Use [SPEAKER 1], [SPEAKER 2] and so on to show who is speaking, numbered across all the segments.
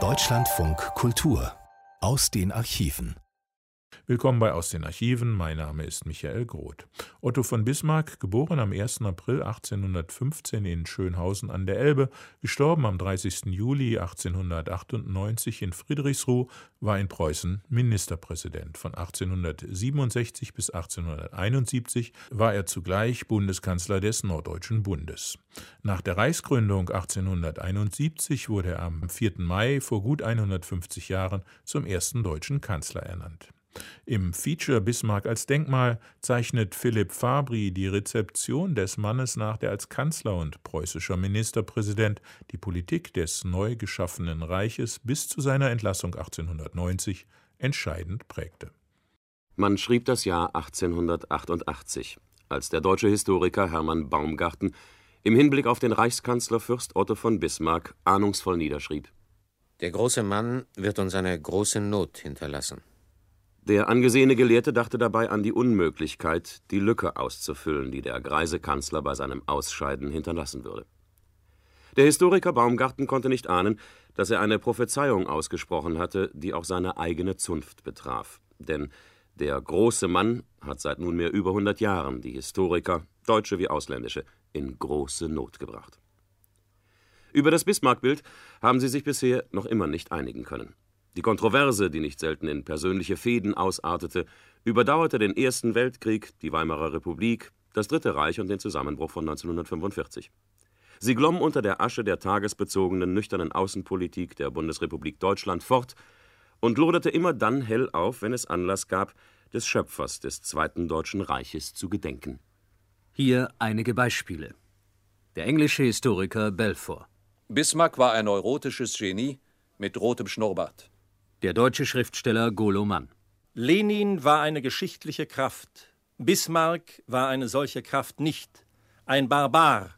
[SPEAKER 1] Deutschlandfunk Kultur aus den Archiven.
[SPEAKER 2] Willkommen bei Aus den Archiven. Mein Name ist Michael Groth. Otto von Bismarck, geboren am 1. April 1815 in Schönhausen an der Elbe, gestorben am 30. Juli 1898 in Friedrichsruh, war in Preußen Ministerpräsident. Von 1867 bis 1871 war er zugleich Bundeskanzler des Norddeutschen Bundes. Nach der Reichsgründung 1871 wurde er am 4. Mai vor gut 150 Jahren zum ersten deutschen Kanzler ernannt. Im Feature Bismarck als Denkmal zeichnet Philipp Fabri die Rezeption des Mannes nach, der als Kanzler und preußischer Ministerpräsident die Politik des neu geschaffenen Reiches bis zu seiner Entlassung 1890 entscheidend prägte.
[SPEAKER 3] Man schrieb das Jahr 1888, als der deutsche Historiker Hermann Baumgarten im Hinblick auf den Reichskanzler Fürst Otto von Bismarck ahnungsvoll niederschrieb.
[SPEAKER 4] Der große Mann wird uns eine große Not hinterlassen.
[SPEAKER 3] Der angesehene Gelehrte dachte dabei an die Unmöglichkeit, die Lücke auszufüllen, die der greise Kanzler bei seinem Ausscheiden hinterlassen würde. Der Historiker Baumgarten konnte nicht ahnen, dass er eine Prophezeiung ausgesprochen hatte, die auch seine eigene Zunft betraf. Denn der große Mann hat seit nunmehr über 100 Jahren die Historiker, deutsche wie ausländische, in große Not gebracht. Über das Bismarck-Bild haben sie sich bisher noch immer nicht einigen können. Die Kontroverse, die nicht selten in persönliche Fehden ausartete, überdauerte den Ersten Weltkrieg, die Weimarer Republik, das Dritte Reich und den Zusammenbruch von 1945. Sie glomm unter der Asche der tagesbezogenen, nüchternen Außenpolitik der Bundesrepublik Deutschland fort und loderte immer dann hell auf, wenn es Anlass gab, des Schöpfers des Zweiten Deutschen Reiches zu gedenken.
[SPEAKER 5] Hier einige Beispiele. Der englische Historiker Balfour.
[SPEAKER 6] Bismarck war ein neurotisches Genie mit rotem Schnurrbart.
[SPEAKER 5] Der deutsche Schriftsteller Golo Mann.
[SPEAKER 7] Lenin war eine geschichtliche Kraft. Bismarck war eine solche Kraft nicht. Ein Barbar.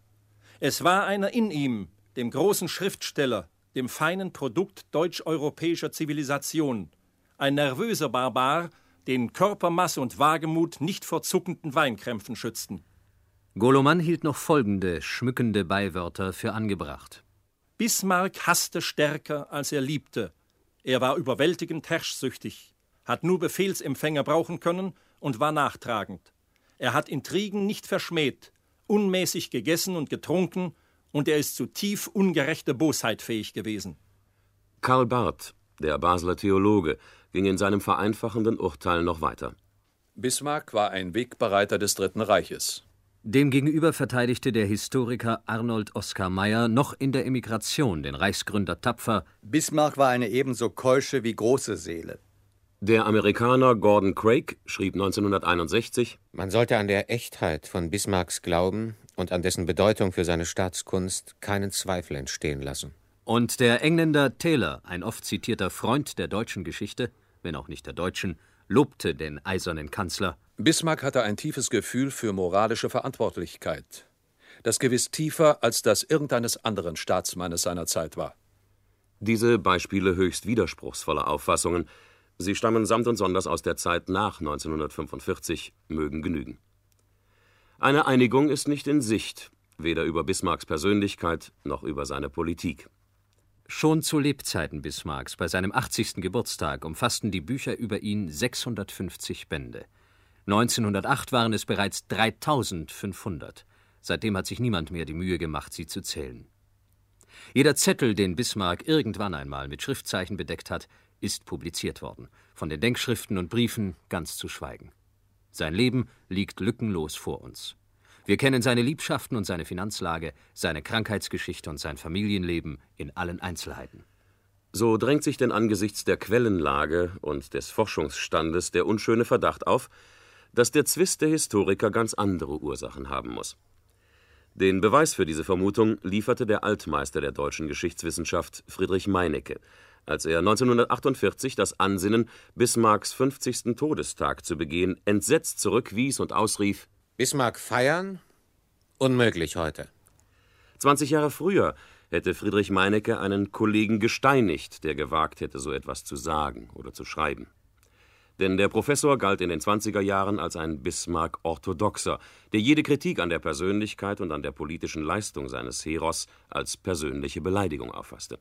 [SPEAKER 7] Es war einer in ihm, dem großen Schriftsteller, dem feinen Produkt deutsch-europäischer Zivilisation. Ein nervöser Barbar, den Körpermasse und Wagemut nicht vor zuckenden Weinkrämpfen schützten.
[SPEAKER 5] Goloman hielt noch folgende schmückende Beiwörter für angebracht.
[SPEAKER 7] Bismarck hasste stärker, als er liebte. Er war überwältigend herrschsüchtig, hat nur Befehlsempfänger brauchen können und war nachtragend. Er hat Intrigen nicht verschmäht, unmäßig gegessen und getrunken, und er ist zu tief ungerechter Bosheit fähig gewesen.
[SPEAKER 3] Karl Barth, der Basler Theologe, ging in seinem vereinfachenden Urteil noch weiter.
[SPEAKER 6] Bismarck war ein Wegbereiter des Dritten Reiches.
[SPEAKER 5] Demgegenüber verteidigte der Historiker Arnold Oskar Meyer noch in der Emigration den Reichsgründer tapfer.
[SPEAKER 8] Bismarck war eine ebenso keusche wie große Seele.
[SPEAKER 3] Der Amerikaner Gordon Craig schrieb 1961:
[SPEAKER 4] Man sollte an der Echtheit von Bismarcks Glauben und an dessen Bedeutung für seine Staatskunst keinen Zweifel entstehen lassen.
[SPEAKER 5] Und der Engländer Taylor, ein oft zitierter Freund der deutschen Geschichte, wenn auch nicht der deutschen, lobte den eisernen Kanzler.
[SPEAKER 6] Bismarck hatte ein tiefes Gefühl für moralische Verantwortlichkeit, das gewiss tiefer als das irgendeines anderen Staatsmannes seiner Zeit war.
[SPEAKER 3] Diese Beispiele höchst widerspruchsvoller Auffassungen, sie stammen samt und sonders aus der Zeit nach 1945, mögen genügen. Eine Einigung ist nicht in Sicht, weder über Bismarcks Persönlichkeit noch über seine Politik.
[SPEAKER 5] Schon zu Lebzeiten Bismarcks, bei seinem 80. Geburtstag, umfassten die Bücher über ihn 650 Bände. 1908 waren es bereits 3500. Seitdem hat sich niemand mehr die Mühe gemacht, sie zu zählen. Jeder Zettel, den Bismarck irgendwann einmal mit Schriftzeichen bedeckt hat, ist publiziert worden, von den Denkschriften und Briefen ganz zu schweigen. Sein Leben liegt lückenlos vor uns. Wir kennen seine Liebschaften und seine Finanzlage, seine Krankheitsgeschichte und sein Familienleben in allen Einzelheiten.
[SPEAKER 3] So drängt sich denn angesichts der Quellenlage und des Forschungsstandes der unschöne Verdacht auf, dass der Zwist der Historiker ganz andere Ursachen haben muss. Den Beweis für diese Vermutung lieferte der Altmeister der deutschen Geschichtswissenschaft Friedrich Meinecke, als er 1948 das Ansinnen, Bismarcks 50. Todestag zu begehen, entsetzt zurückwies und ausrief:
[SPEAKER 4] Bismarck feiern? Unmöglich heute.
[SPEAKER 3] 20 Jahre früher hätte Friedrich Meinecke einen Kollegen gesteinigt, der gewagt hätte, so etwas zu sagen oder zu schreiben. Denn der Professor galt in den 20er Jahren als ein Bismarck-Orthodoxer, der jede Kritik an der Persönlichkeit und an der politischen Leistung seines Heros als persönliche Beleidigung auffasste.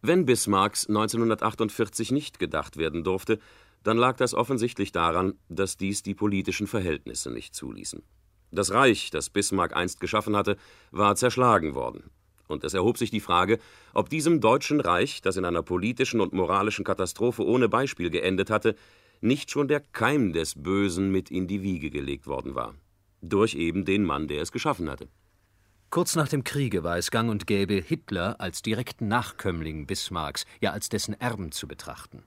[SPEAKER 3] Wenn Bismarcks 1948 nicht gedacht werden durfte, dann lag das offensichtlich daran, dass dies die politischen Verhältnisse nicht zuließen. Das Reich, das Bismarck einst geschaffen hatte, war zerschlagen worden. Und es erhob sich die Frage, ob diesem Deutschen Reich, das in einer politischen und moralischen Katastrophe ohne Beispiel geendet hatte, nicht schon der Keim des Bösen mit in die Wiege gelegt worden war. Durch eben den Mann, der es geschaffen hatte.
[SPEAKER 5] Kurz nach dem Kriege war es gang und gäbe, Hitler als direkten Nachkömmling Bismarcks, ja als dessen Erben zu betrachten.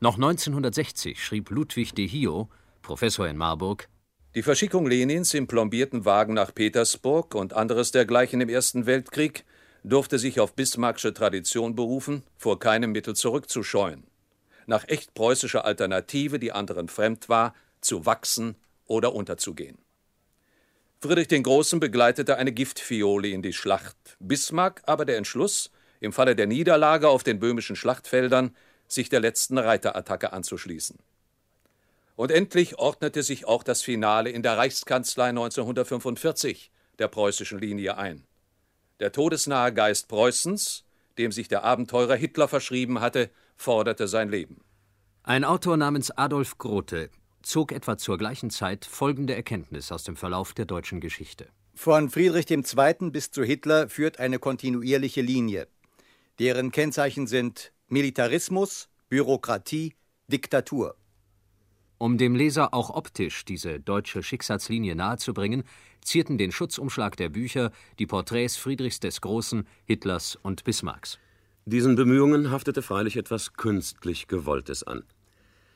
[SPEAKER 5] Noch 1960 schrieb Ludwig de Hio, Professor in Marburg,
[SPEAKER 6] die Verschickung Lenins im plombierten Wagen nach Petersburg und anderes dergleichen im Ersten Weltkrieg durfte sich auf bismarcksche Tradition berufen, vor keinem Mittel zurückzuscheuen. Nach echt preußischer Alternative, die anderen fremd war, zu wachsen oder unterzugehen. Friedrich den Großen begleitete eine Giftfiole in die Schlacht, Bismarck aber der Entschluss, im Falle der Niederlage auf den böhmischen Schlachtfeldern sich der letzten Reiterattacke anzuschließen. Und endlich ordnete sich auch das Finale in der Reichskanzlei 1945 der preußischen Linie ein. Der todesnahe Geist Preußens, dem sich der Abenteurer Hitler verschrieben hatte, forderte sein Leben.
[SPEAKER 5] Ein Autor namens Adolf Grote zog etwa zur gleichen Zeit folgende Erkenntnis aus dem Verlauf der deutschen Geschichte.
[SPEAKER 8] Von Friedrich II. bis zu Hitler führt eine kontinuierliche Linie, deren Kennzeichen sind Militarismus, Bürokratie, Diktatur.
[SPEAKER 5] Um dem Leser auch optisch diese deutsche Schicksalslinie nahezubringen, zierten den Schutzumschlag der Bücher die Porträts Friedrichs des Großen, Hitlers und Bismarcks.
[SPEAKER 3] Diesen Bemühungen haftete freilich etwas künstlich Gewolltes an.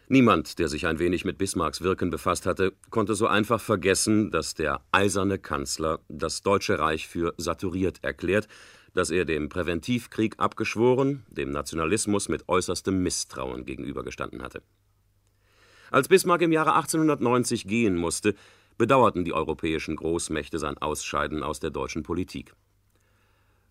[SPEAKER 3] Niemand, der sich ein wenig mit Bismarcks Wirken befasst hatte, konnte so einfach vergessen, dass der eiserne Kanzler das Deutsche Reich für saturiert erklärt, dass er dem Präventivkrieg abgeschworen, dem Nationalismus mit äußerstem Misstrauen gegenübergestanden hatte. Als Bismarck im Jahre 1890 gehen musste, bedauerten die europäischen Großmächte sein Ausscheiden aus der deutschen Politik.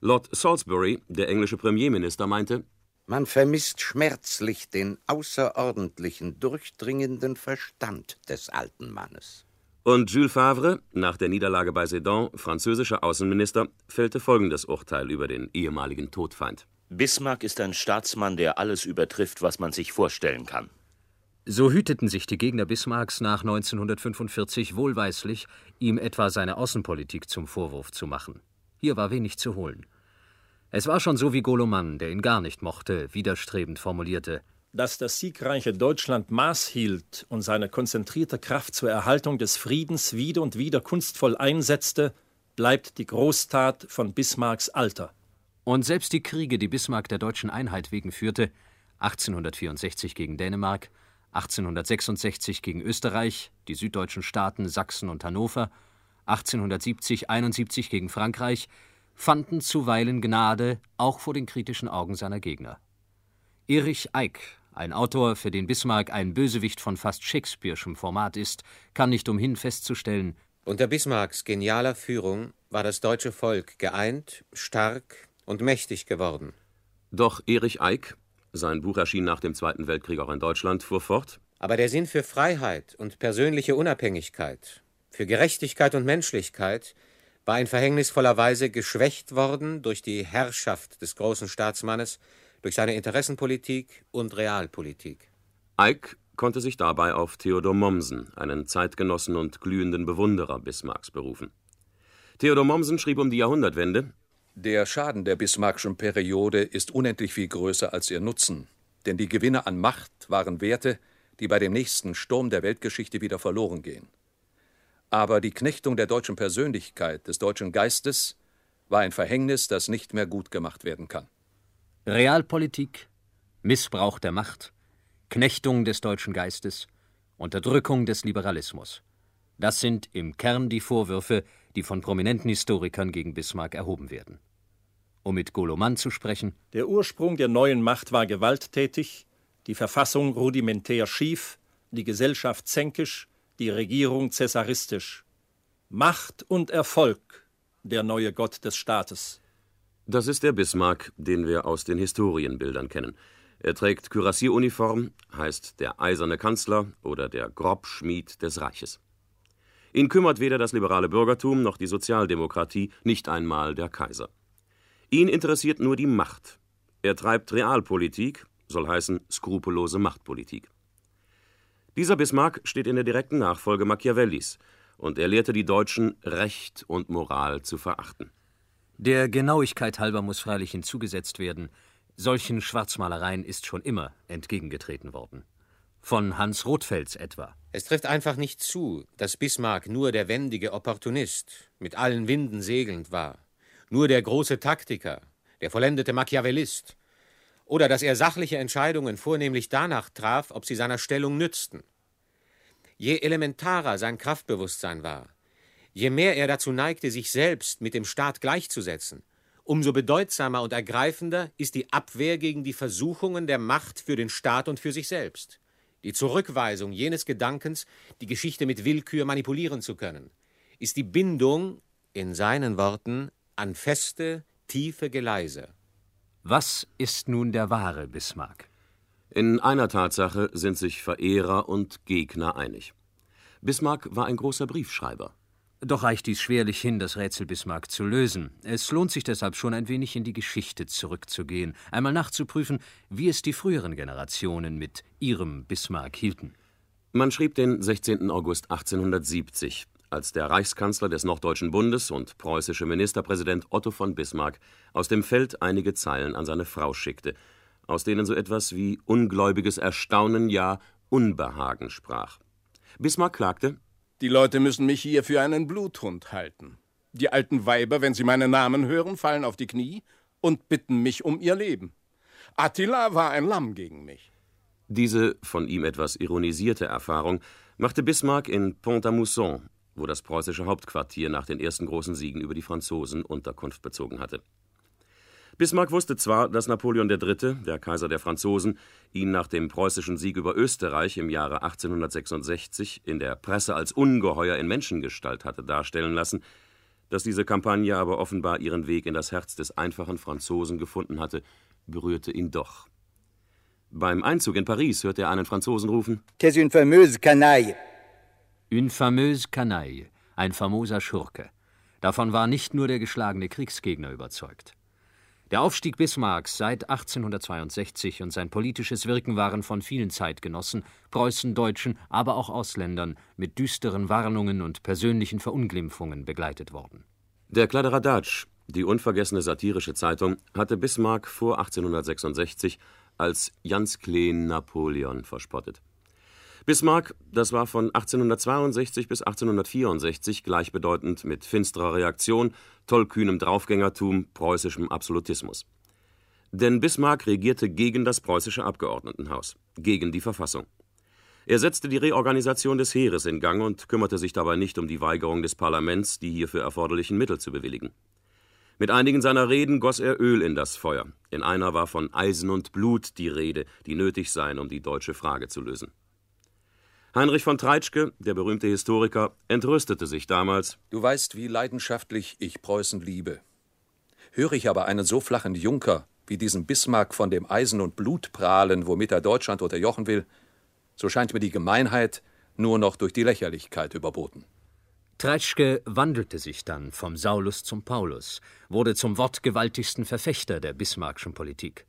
[SPEAKER 3] Lord Salisbury, der englische Premierminister, meinte,
[SPEAKER 9] man vermisst schmerzlich den außerordentlichen, durchdringenden Verstand des alten Mannes.
[SPEAKER 3] Und Jules Favre, nach der Niederlage bei Sedan, französischer Außenminister, fällte folgendes Urteil über den ehemaligen Todfeind.
[SPEAKER 10] Bismarck ist ein Staatsmann, der alles übertrifft, was man sich vorstellen kann.
[SPEAKER 5] So hüteten sich die Gegner Bismarcks nach 1945 wohlweislich, ihm etwa seine Außenpolitik zum Vorwurf zu machen. Hier war wenig zu holen. Es war schon so wie Goloman, der ihn gar nicht mochte, widerstrebend formulierte:
[SPEAKER 7] Dass das siegreiche Deutschland Maß hielt und seine konzentrierte Kraft zur Erhaltung des Friedens wieder und wieder kunstvoll einsetzte, bleibt die Großtat von Bismarcks Alter.
[SPEAKER 5] Und selbst die Kriege, die Bismarck der deutschen Einheit wegen führte, 1864 gegen Dänemark, 1866 gegen Österreich, die süddeutschen Staaten Sachsen und Hannover, 1870 71 gegen Frankreich, fanden zuweilen Gnade auch vor den kritischen Augen seiner Gegner. Erich Eick, ein Autor, für den Bismarck ein Bösewicht von fast Shakespeare'schem Format ist, kann nicht umhin festzustellen,
[SPEAKER 4] unter Bismarcks genialer Führung war das deutsche Volk geeint, stark und mächtig geworden.
[SPEAKER 3] Doch Erich Eick sein Buch erschien nach dem Zweiten Weltkrieg auch in Deutschland, fuhr fort.
[SPEAKER 4] Aber der Sinn für Freiheit und persönliche Unabhängigkeit, für Gerechtigkeit und Menschlichkeit war in verhängnisvoller Weise geschwächt worden durch die Herrschaft des großen Staatsmannes, durch seine Interessenpolitik und Realpolitik.
[SPEAKER 3] Eick konnte sich dabei auf Theodor Mommsen, einen Zeitgenossen und glühenden Bewunderer Bismarcks, berufen. Theodor Mommsen schrieb um die Jahrhundertwende
[SPEAKER 6] der Schaden der Bismarckschen Periode ist unendlich viel größer als ihr Nutzen, denn die Gewinne an Macht waren Werte, die bei dem nächsten Sturm der Weltgeschichte wieder verloren gehen. Aber die Knechtung der deutschen Persönlichkeit, des deutschen Geistes, war ein Verhängnis, das nicht mehr gut gemacht werden kann.
[SPEAKER 5] Realpolitik, Missbrauch der Macht, Knechtung des deutschen Geistes, Unterdrückung des Liberalismus. Das sind im Kern die Vorwürfe, die von prominenten Historikern gegen Bismarck erhoben werden. Um mit Goloman zu sprechen:
[SPEAKER 7] Der Ursprung der neuen Macht war gewalttätig, die Verfassung rudimentär schief, die Gesellschaft zänkisch, die Regierung zäsaristisch. Macht und Erfolg, der neue Gott des Staates.
[SPEAKER 3] Das ist der Bismarck, den wir aus den Historienbildern kennen. Er trägt Kürassieruniform, heißt der eiserne Kanzler oder der Grobschmied des Reiches. Ihn kümmert weder das liberale Bürgertum noch die Sozialdemokratie, nicht einmal der Kaiser. Ihn interessiert nur die Macht. Er treibt Realpolitik, soll heißen skrupellose Machtpolitik. Dieser Bismarck steht in der direkten Nachfolge Machiavellis und er lehrte die Deutschen, Recht und Moral zu verachten.
[SPEAKER 5] Der Genauigkeit halber muss freilich hinzugesetzt werden, solchen Schwarzmalereien ist schon immer entgegengetreten worden. Von Hans Rothfels etwa.
[SPEAKER 4] Es trifft einfach nicht zu, dass Bismarck nur der wendige Opportunist, mit allen Winden segelnd war, nur der große Taktiker, der vollendete Machiavellist, oder dass er sachliche Entscheidungen vornehmlich danach traf, ob sie seiner Stellung nützten. Je elementarer sein Kraftbewusstsein war, je mehr er dazu neigte, sich selbst mit dem Staat gleichzusetzen, umso bedeutsamer und ergreifender ist die Abwehr gegen die Versuchungen der Macht für den Staat und für sich selbst, die Zurückweisung jenes Gedankens, die Geschichte mit Willkür manipulieren zu können, ist die Bindung, in seinen Worten, an feste, tiefe Geleise.
[SPEAKER 5] Was ist nun der wahre Bismarck?
[SPEAKER 3] In einer Tatsache sind sich Verehrer und Gegner einig. Bismarck war ein großer Briefschreiber.
[SPEAKER 5] Doch reicht dies schwerlich hin, das Rätsel Bismarck zu lösen. Es lohnt sich deshalb schon ein wenig in die Geschichte zurückzugehen, einmal nachzuprüfen, wie es die früheren Generationen mit ihrem Bismarck hielten.
[SPEAKER 3] Man schrieb den 16. August 1870, als der Reichskanzler des Norddeutschen Bundes und preußische Ministerpräsident Otto von Bismarck aus dem Feld einige Zeilen an seine Frau schickte, aus denen so etwas wie ungläubiges Erstaunen, ja Unbehagen sprach. Bismarck klagte:
[SPEAKER 11] Die Leute müssen mich hier für einen Bluthund halten. Die alten Weiber, wenn sie meinen Namen hören, fallen auf die Knie und bitten mich um ihr Leben. Attila war ein Lamm gegen mich.
[SPEAKER 3] Diese von ihm etwas ironisierte Erfahrung machte Bismarck in Pont-à-Mousson wo das preußische Hauptquartier nach den ersten großen Siegen über die Franzosen Unterkunft bezogen hatte. Bismarck wusste zwar, dass Napoleon III., der Kaiser der Franzosen, ihn nach dem preußischen Sieg über Österreich im Jahre 1866 in der Presse als Ungeheuer in Menschengestalt hatte darstellen lassen, dass diese Kampagne aber offenbar ihren Weg in das Herz des einfachen Franzosen gefunden hatte, berührte ihn doch. Beim Einzug in Paris hörte er einen Franzosen rufen:
[SPEAKER 12] Qu'est-ce une fameuse canaille?
[SPEAKER 5] Une fameuse canaille, ein famoser Schurke. Davon war nicht nur der geschlagene Kriegsgegner überzeugt. Der Aufstieg Bismarcks seit 1862 und sein politisches Wirken waren von vielen Zeitgenossen, Preußen, Deutschen, aber auch Ausländern mit düsteren Warnungen und persönlichen Verunglimpfungen begleitet worden.
[SPEAKER 3] Der Kladderadatsch, die unvergessene satirische Zeitung, hatte Bismarck vor 1866 als Jans Kleen Napoleon verspottet. Bismarck, das war von 1862 bis 1864 gleichbedeutend mit finsterer Reaktion, tollkühnem Draufgängertum, preußischem Absolutismus. Denn Bismarck regierte gegen das preußische Abgeordnetenhaus, gegen die Verfassung. Er setzte die Reorganisation des Heeres in Gang und kümmerte sich dabei nicht um die Weigerung des Parlaments, die hierfür erforderlichen Mittel zu bewilligen. Mit einigen seiner Reden goss er Öl in das Feuer. In einer war von Eisen und Blut die Rede, die nötig seien, um die deutsche Frage zu lösen. Heinrich von Treitschke, der berühmte Historiker, entrüstete sich damals.
[SPEAKER 6] Du weißt, wie leidenschaftlich ich Preußen liebe. Höre ich aber einen so flachen Junker wie diesen Bismarck von dem Eisen und Blut prahlen, womit er Deutschland unterjochen will, so scheint mir die Gemeinheit nur noch durch die Lächerlichkeit überboten.
[SPEAKER 5] Treitschke wandelte sich dann vom Saulus zum Paulus, wurde zum wortgewaltigsten Verfechter der Bismarckschen Politik.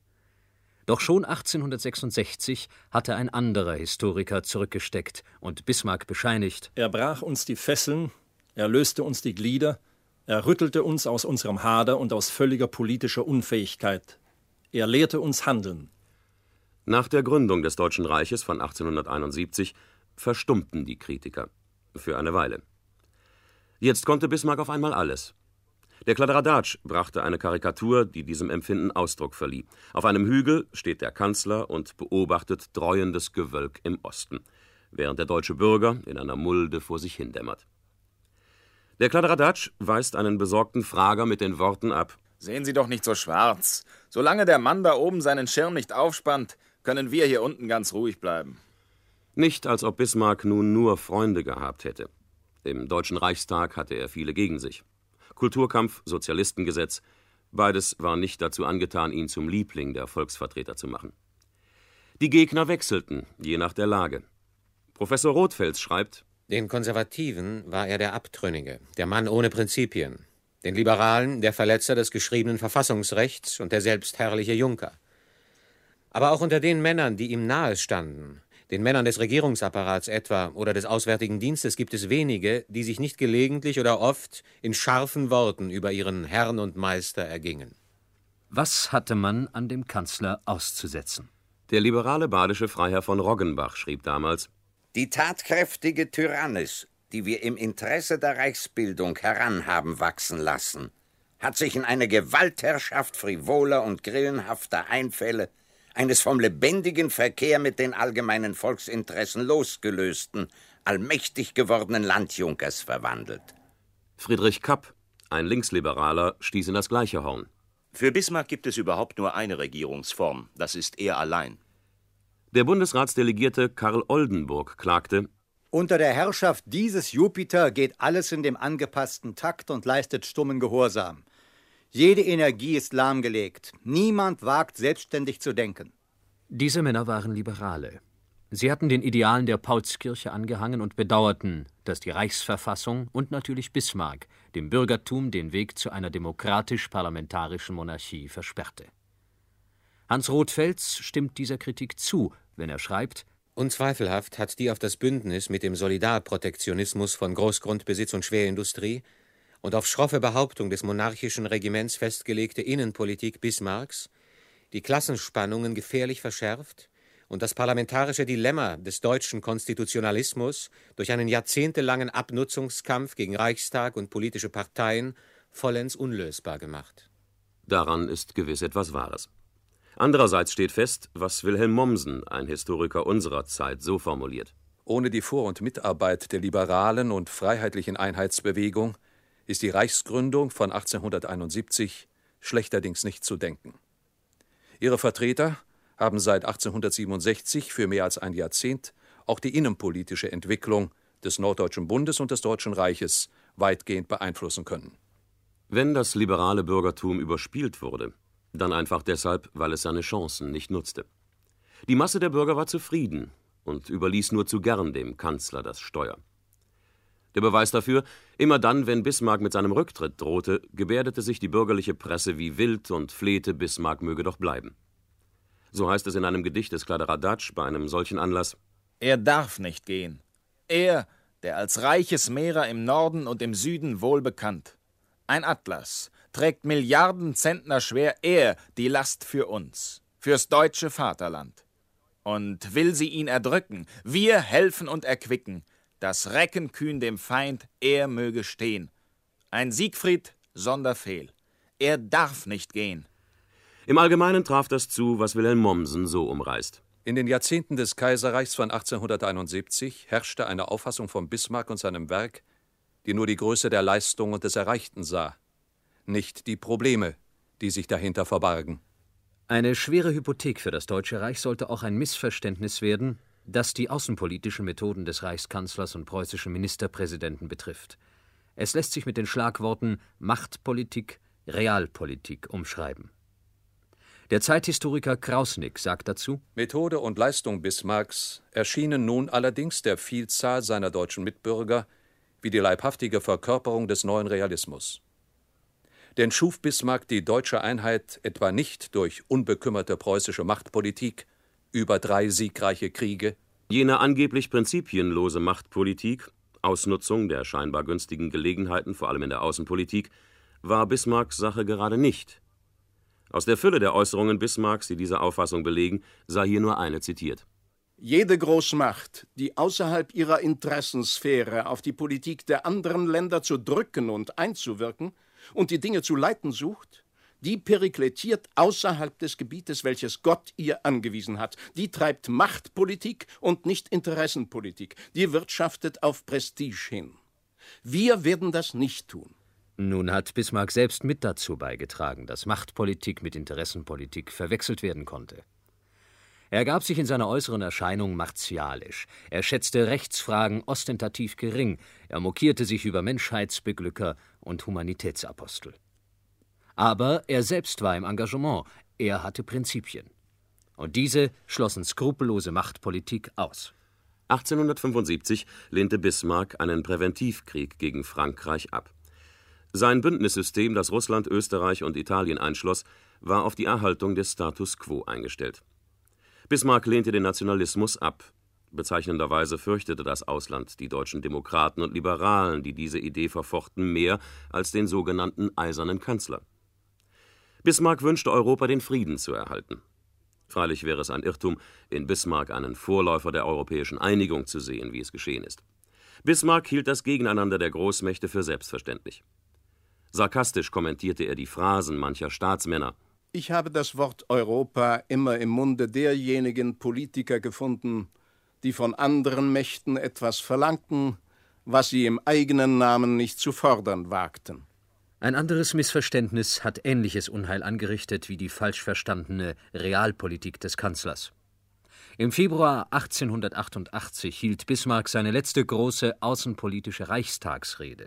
[SPEAKER 5] Doch schon 1866 hatte ein anderer Historiker zurückgesteckt und Bismarck bescheinigt:
[SPEAKER 7] Er brach uns die Fesseln, er löste uns die Glieder, er rüttelte uns aus unserem Hader und aus völliger politischer Unfähigkeit. Er lehrte uns handeln.
[SPEAKER 3] Nach der Gründung des Deutschen Reiches von 1871 verstummten die Kritiker. Für eine Weile. Jetzt konnte Bismarck auf einmal alles. Der Kladderadatsch brachte eine Karikatur, die diesem Empfinden Ausdruck verlieh. Auf einem Hügel steht der Kanzler und beobachtet dreuendes Gewölk im Osten, während der deutsche Bürger in einer Mulde vor sich hindämmert. Der Kladderadatsch weist einen besorgten Frager mit den Worten ab:
[SPEAKER 13] Sehen Sie doch nicht so schwarz. Solange der Mann da oben seinen Schirm nicht aufspannt, können wir hier unten ganz ruhig bleiben.
[SPEAKER 3] Nicht, als ob Bismarck nun nur Freunde gehabt hätte. Im Deutschen Reichstag hatte er viele gegen sich. Kulturkampf, Sozialistengesetz, beides war nicht dazu angetan, ihn zum Liebling der Volksvertreter zu machen. Die Gegner wechselten, je nach der Lage. Professor Rothfels schreibt:
[SPEAKER 4] Den Konservativen war er der Abtrünnige, der Mann ohne Prinzipien. Den Liberalen der Verletzer des geschriebenen Verfassungsrechts und der selbstherrliche Junker. Aber auch unter den Männern, die ihm nahe standen, den Männern des Regierungsapparats etwa oder des Auswärtigen Dienstes gibt es wenige, die sich nicht gelegentlich oder oft in scharfen Worten über ihren Herrn und Meister ergingen.
[SPEAKER 5] Was hatte man an dem Kanzler auszusetzen?
[SPEAKER 3] Der liberale badische Freiherr von Roggenbach schrieb damals:
[SPEAKER 9] Die tatkräftige Tyrannis, die wir im Interesse der Reichsbildung heranhaben wachsen lassen, hat sich in eine Gewaltherrschaft frivoler und grillenhafter Einfälle, eines vom lebendigen Verkehr mit den allgemeinen Volksinteressen losgelösten, allmächtig gewordenen Landjunkers verwandelt.
[SPEAKER 3] Friedrich Kapp, ein Linksliberaler, stieß in das gleiche Horn.
[SPEAKER 10] Für Bismarck gibt es überhaupt nur eine Regierungsform, das ist er allein.
[SPEAKER 3] Der Bundesratsdelegierte Karl Oldenburg klagte:
[SPEAKER 8] Unter der Herrschaft dieses Jupiter geht alles in dem angepassten Takt und leistet stummen Gehorsam. Jede Energie ist lahmgelegt. Niemand wagt selbstständig zu denken.
[SPEAKER 5] Diese Männer waren Liberale. Sie hatten den Idealen der Paulskirche angehangen und bedauerten, dass die Reichsverfassung und natürlich Bismarck dem Bürgertum den Weg zu einer demokratisch-parlamentarischen Monarchie versperrte. Hans Rothfels stimmt dieser Kritik zu, wenn er schreibt:
[SPEAKER 4] Unzweifelhaft hat die auf das Bündnis mit dem Solidarprotektionismus von Großgrundbesitz und Schwerindustrie und auf schroffe Behauptung des monarchischen Regiments festgelegte Innenpolitik Bismarcks die Klassenspannungen gefährlich verschärft und das parlamentarische Dilemma des deutschen Konstitutionalismus durch einen jahrzehntelangen Abnutzungskampf gegen Reichstag und politische Parteien vollends unlösbar gemacht.
[SPEAKER 3] Daran ist gewiss etwas Wahres. Andererseits steht fest, was Wilhelm Mommsen, ein Historiker unserer Zeit, so formuliert.
[SPEAKER 6] Ohne die Vor- und Mitarbeit der liberalen und freiheitlichen Einheitsbewegung ist die Reichsgründung von 1871 schlechterdings nicht zu denken. Ihre Vertreter haben seit 1867 für mehr als ein Jahrzehnt auch die innenpolitische Entwicklung des Norddeutschen Bundes und des Deutschen Reiches weitgehend beeinflussen können.
[SPEAKER 3] Wenn das liberale Bürgertum überspielt wurde, dann einfach deshalb, weil es seine Chancen nicht nutzte. Die Masse der Bürger war zufrieden und überließ nur zu gern dem Kanzler das Steuer. Der Beweis dafür, immer dann, wenn Bismarck mit seinem Rücktritt drohte, gebärdete sich die bürgerliche Presse wie wild und flehte, Bismarck möge doch bleiben. So heißt es in einem Gedicht des Kladderadatsch bei einem solchen Anlass:
[SPEAKER 13] Er darf nicht gehen. Er, der als reiches Mehrer im Norden und im Süden wohlbekannt. Ein Atlas, trägt Milliarden Zentner schwer er die Last für uns, fürs deutsche Vaterland. Und will sie ihn erdrücken, wir helfen und erquicken, das Recken kühn dem Feind, er möge stehen. Ein Siegfried sonder Fehl. Er darf nicht gehen.
[SPEAKER 3] Im Allgemeinen traf das zu, was Wilhelm Mommsen so umreißt.
[SPEAKER 6] In den Jahrzehnten des Kaiserreichs von 1871 herrschte eine Auffassung von Bismarck und seinem Werk, die nur die Größe der Leistung und des Erreichten sah, nicht die Probleme, die sich dahinter verbargen.
[SPEAKER 5] Eine schwere Hypothek für das Deutsche Reich sollte auch ein Missverständnis werden, das die außenpolitischen Methoden des Reichskanzlers und preußischen Ministerpräsidenten betrifft. Es lässt sich mit den Schlagworten Machtpolitik, Realpolitik umschreiben. Der Zeithistoriker Krausnick sagt dazu:
[SPEAKER 6] Methode und Leistung Bismarcks erschienen nun allerdings der Vielzahl seiner deutschen Mitbürger wie die leibhaftige Verkörperung des neuen Realismus. Denn schuf Bismarck die deutsche Einheit etwa nicht durch unbekümmerte preußische Machtpolitik über drei siegreiche Kriege?
[SPEAKER 3] Jene angeblich prinzipienlose Machtpolitik, Ausnutzung der scheinbar günstigen Gelegenheiten, vor allem in der Außenpolitik, war Bismarcks Sache gerade nicht. Aus der Fülle der Äußerungen Bismarcks, die diese Auffassung belegen, sei hier nur eine zitiert.
[SPEAKER 11] Jede Großmacht, die außerhalb ihrer Interessensphäre auf die Politik der anderen Länder zu drücken und einzuwirken und die Dinge zu leiten sucht, die perikletiert außerhalb des Gebietes, welches Gott ihr angewiesen hat. Die treibt Machtpolitik und nicht Interessenpolitik. Die wirtschaftet auf Prestige hin. Wir werden das nicht tun.
[SPEAKER 5] Nun hat Bismarck selbst mit dazu beigetragen, dass Machtpolitik mit Interessenpolitik verwechselt werden konnte. Er gab sich in seiner äußeren Erscheinung martialisch. Er schätzte Rechtsfragen ostentativ gering. Er mokierte sich über Menschheitsbeglücker und Humanitätsapostel. Aber er selbst war im Engagement. Er hatte Prinzipien. Und diese schlossen skrupellose Machtpolitik aus.
[SPEAKER 3] 1875 lehnte Bismarck einen Präventivkrieg gegen Frankreich ab. Sein Bündnissystem, das Russland, Österreich und Italien einschloss, war auf die Erhaltung des Status quo eingestellt. Bismarck lehnte den Nationalismus ab. Bezeichnenderweise fürchtete das Ausland die deutschen Demokraten und Liberalen, die diese Idee verfochten, mehr als den sogenannten Eisernen Kanzler. Bismarck wünschte Europa den Frieden zu erhalten. Freilich wäre es ein Irrtum, in Bismarck einen Vorläufer der europäischen Einigung zu sehen, wie es geschehen ist. Bismarck hielt das Gegeneinander der Großmächte für selbstverständlich. Sarkastisch kommentierte er die Phrasen mancher Staatsmänner.
[SPEAKER 11] Ich habe das Wort Europa immer im Munde derjenigen Politiker gefunden, die von anderen Mächten etwas verlangten, was sie im eigenen Namen nicht zu fordern wagten.
[SPEAKER 5] Ein anderes Missverständnis hat ähnliches Unheil angerichtet wie die falsch verstandene Realpolitik des Kanzlers. Im Februar 1888 hielt Bismarck seine letzte große außenpolitische Reichstagsrede.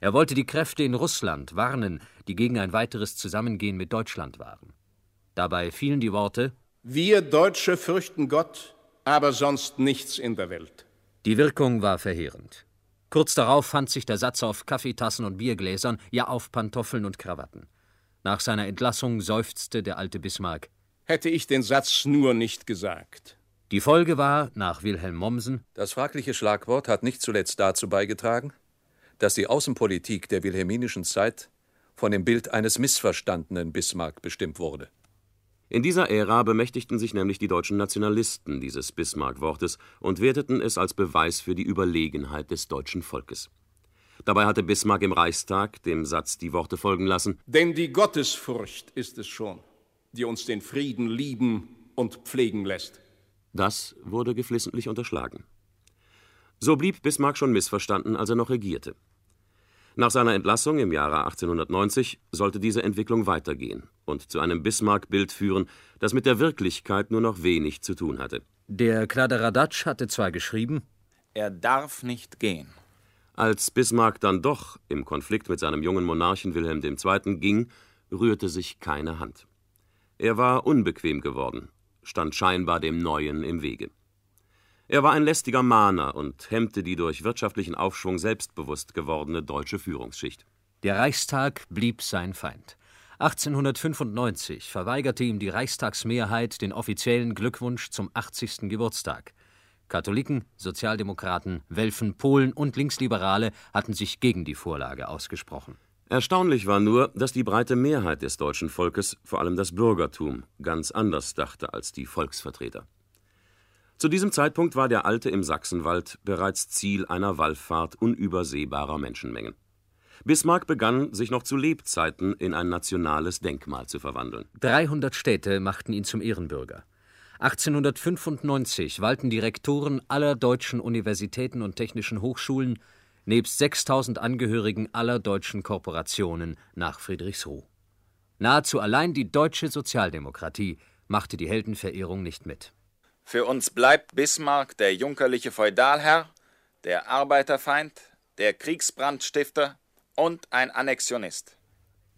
[SPEAKER 5] Er wollte die Kräfte in Russland warnen, die gegen ein weiteres Zusammengehen mit Deutschland waren. Dabei fielen die Worte
[SPEAKER 11] Wir Deutsche fürchten Gott, aber sonst nichts in der Welt.
[SPEAKER 5] Die Wirkung war verheerend. Kurz darauf fand sich der Satz auf Kaffeetassen und Biergläsern, ja auf Pantoffeln und Krawatten. Nach seiner Entlassung seufzte der alte Bismarck.
[SPEAKER 11] Hätte ich den Satz nur nicht gesagt.
[SPEAKER 5] Die Folge war, nach Wilhelm Mommsen,
[SPEAKER 6] das fragliche Schlagwort hat nicht zuletzt dazu beigetragen, dass die Außenpolitik der wilhelminischen Zeit von dem Bild eines missverstandenen Bismarck bestimmt wurde.
[SPEAKER 3] In dieser Ära bemächtigten sich nämlich die deutschen Nationalisten dieses Bismarck-Wortes und werteten es als Beweis für die Überlegenheit des deutschen Volkes. Dabei hatte Bismarck im Reichstag dem Satz die Worte folgen lassen:
[SPEAKER 11] Denn die Gottesfurcht ist es schon, die uns den Frieden lieben und pflegen lässt.
[SPEAKER 3] Das wurde geflissentlich unterschlagen. So blieb Bismarck schon missverstanden, als er noch regierte. Nach seiner Entlassung im Jahre 1890 sollte diese Entwicklung weitergehen und zu einem Bismarck-Bild führen, das mit der Wirklichkeit nur noch wenig zu tun hatte.
[SPEAKER 5] Der Kladderadatsch hatte zwar geschrieben,
[SPEAKER 13] er darf nicht gehen.
[SPEAKER 3] Als Bismarck dann doch im Konflikt mit seinem jungen Monarchen Wilhelm II. ging, rührte sich keine Hand. Er war unbequem geworden, stand scheinbar dem Neuen im Wege. Er war ein lästiger Mahner und hemmte die durch wirtschaftlichen Aufschwung selbstbewusst gewordene deutsche Führungsschicht.
[SPEAKER 5] Der Reichstag blieb sein Feind. 1895 verweigerte ihm die Reichstagsmehrheit den offiziellen Glückwunsch zum 80. Geburtstag. Katholiken, Sozialdemokraten, Welfen, Polen und Linksliberale hatten sich gegen die Vorlage ausgesprochen.
[SPEAKER 3] Erstaunlich war nur, dass die breite Mehrheit des deutschen Volkes, vor allem das Bürgertum, ganz anders dachte als die Volksvertreter. Zu diesem Zeitpunkt war der Alte im Sachsenwald bereits Ziel einer Wallfahrt unübersehbarer Menschenmengen. Bismarck begann, sich noch zu Lebzeiten in ein nationales Denkmal zu verwandeln.
[SPEAKER 5] 300 Städte machten ihn zum Ehrenbürger. 1895 walten die Rektoren aller deutschen Universitäten und technischen Hochschulen nebst 6000 Angehörigen aller deutschen Korporationen nach Friedrichsruh. Nahezu allein die deutsche Sozialdemokratie machte die Heldenverehrung nicht mit.
[SPEAKER 13] Für uns bleibt Bismarck der junkerliche Feudalherr, der Arbeiterfeind, der Kriegsbrandstifter und ein Annexionist.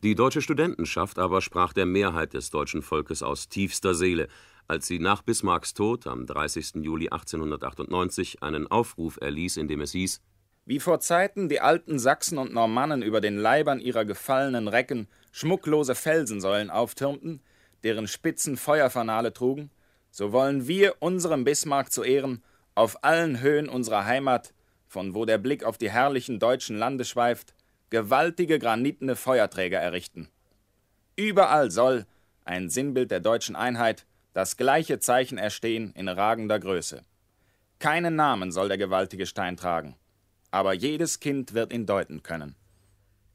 [SPEAKER 3] Die deutsche Studentenschaft aber sprach der Mehrheit des deutschen Volkes aus tiefster Seele, als sie nach Bismarcks Tod am 30. Juli 1898 einen Aufruf erließ, in dem es hieß:
[SPEAKER 13] Wie vor Zeiten die alten Sachsen und Normannen über den Leibern ihrer gefallenen Recken schmucklose Felsensäulen auftürmten, deren Spitzen Feuerfanale trugen, so wollen wir unserem Bismarck zu Ehren auf allen Höhen unserer Heimat, von wo der Blick auf die herrlichen deutschen Lande schweift, gewaltige granitene Feuerträger errichten. Überall soll, ein Sinnbild der deutschen Einheit, das gleiche Zeichen erstehen in ragender Größe. Keinen Namen soll der gewaltige Stein tragen, aber jedes Kind wird ihn deuten können.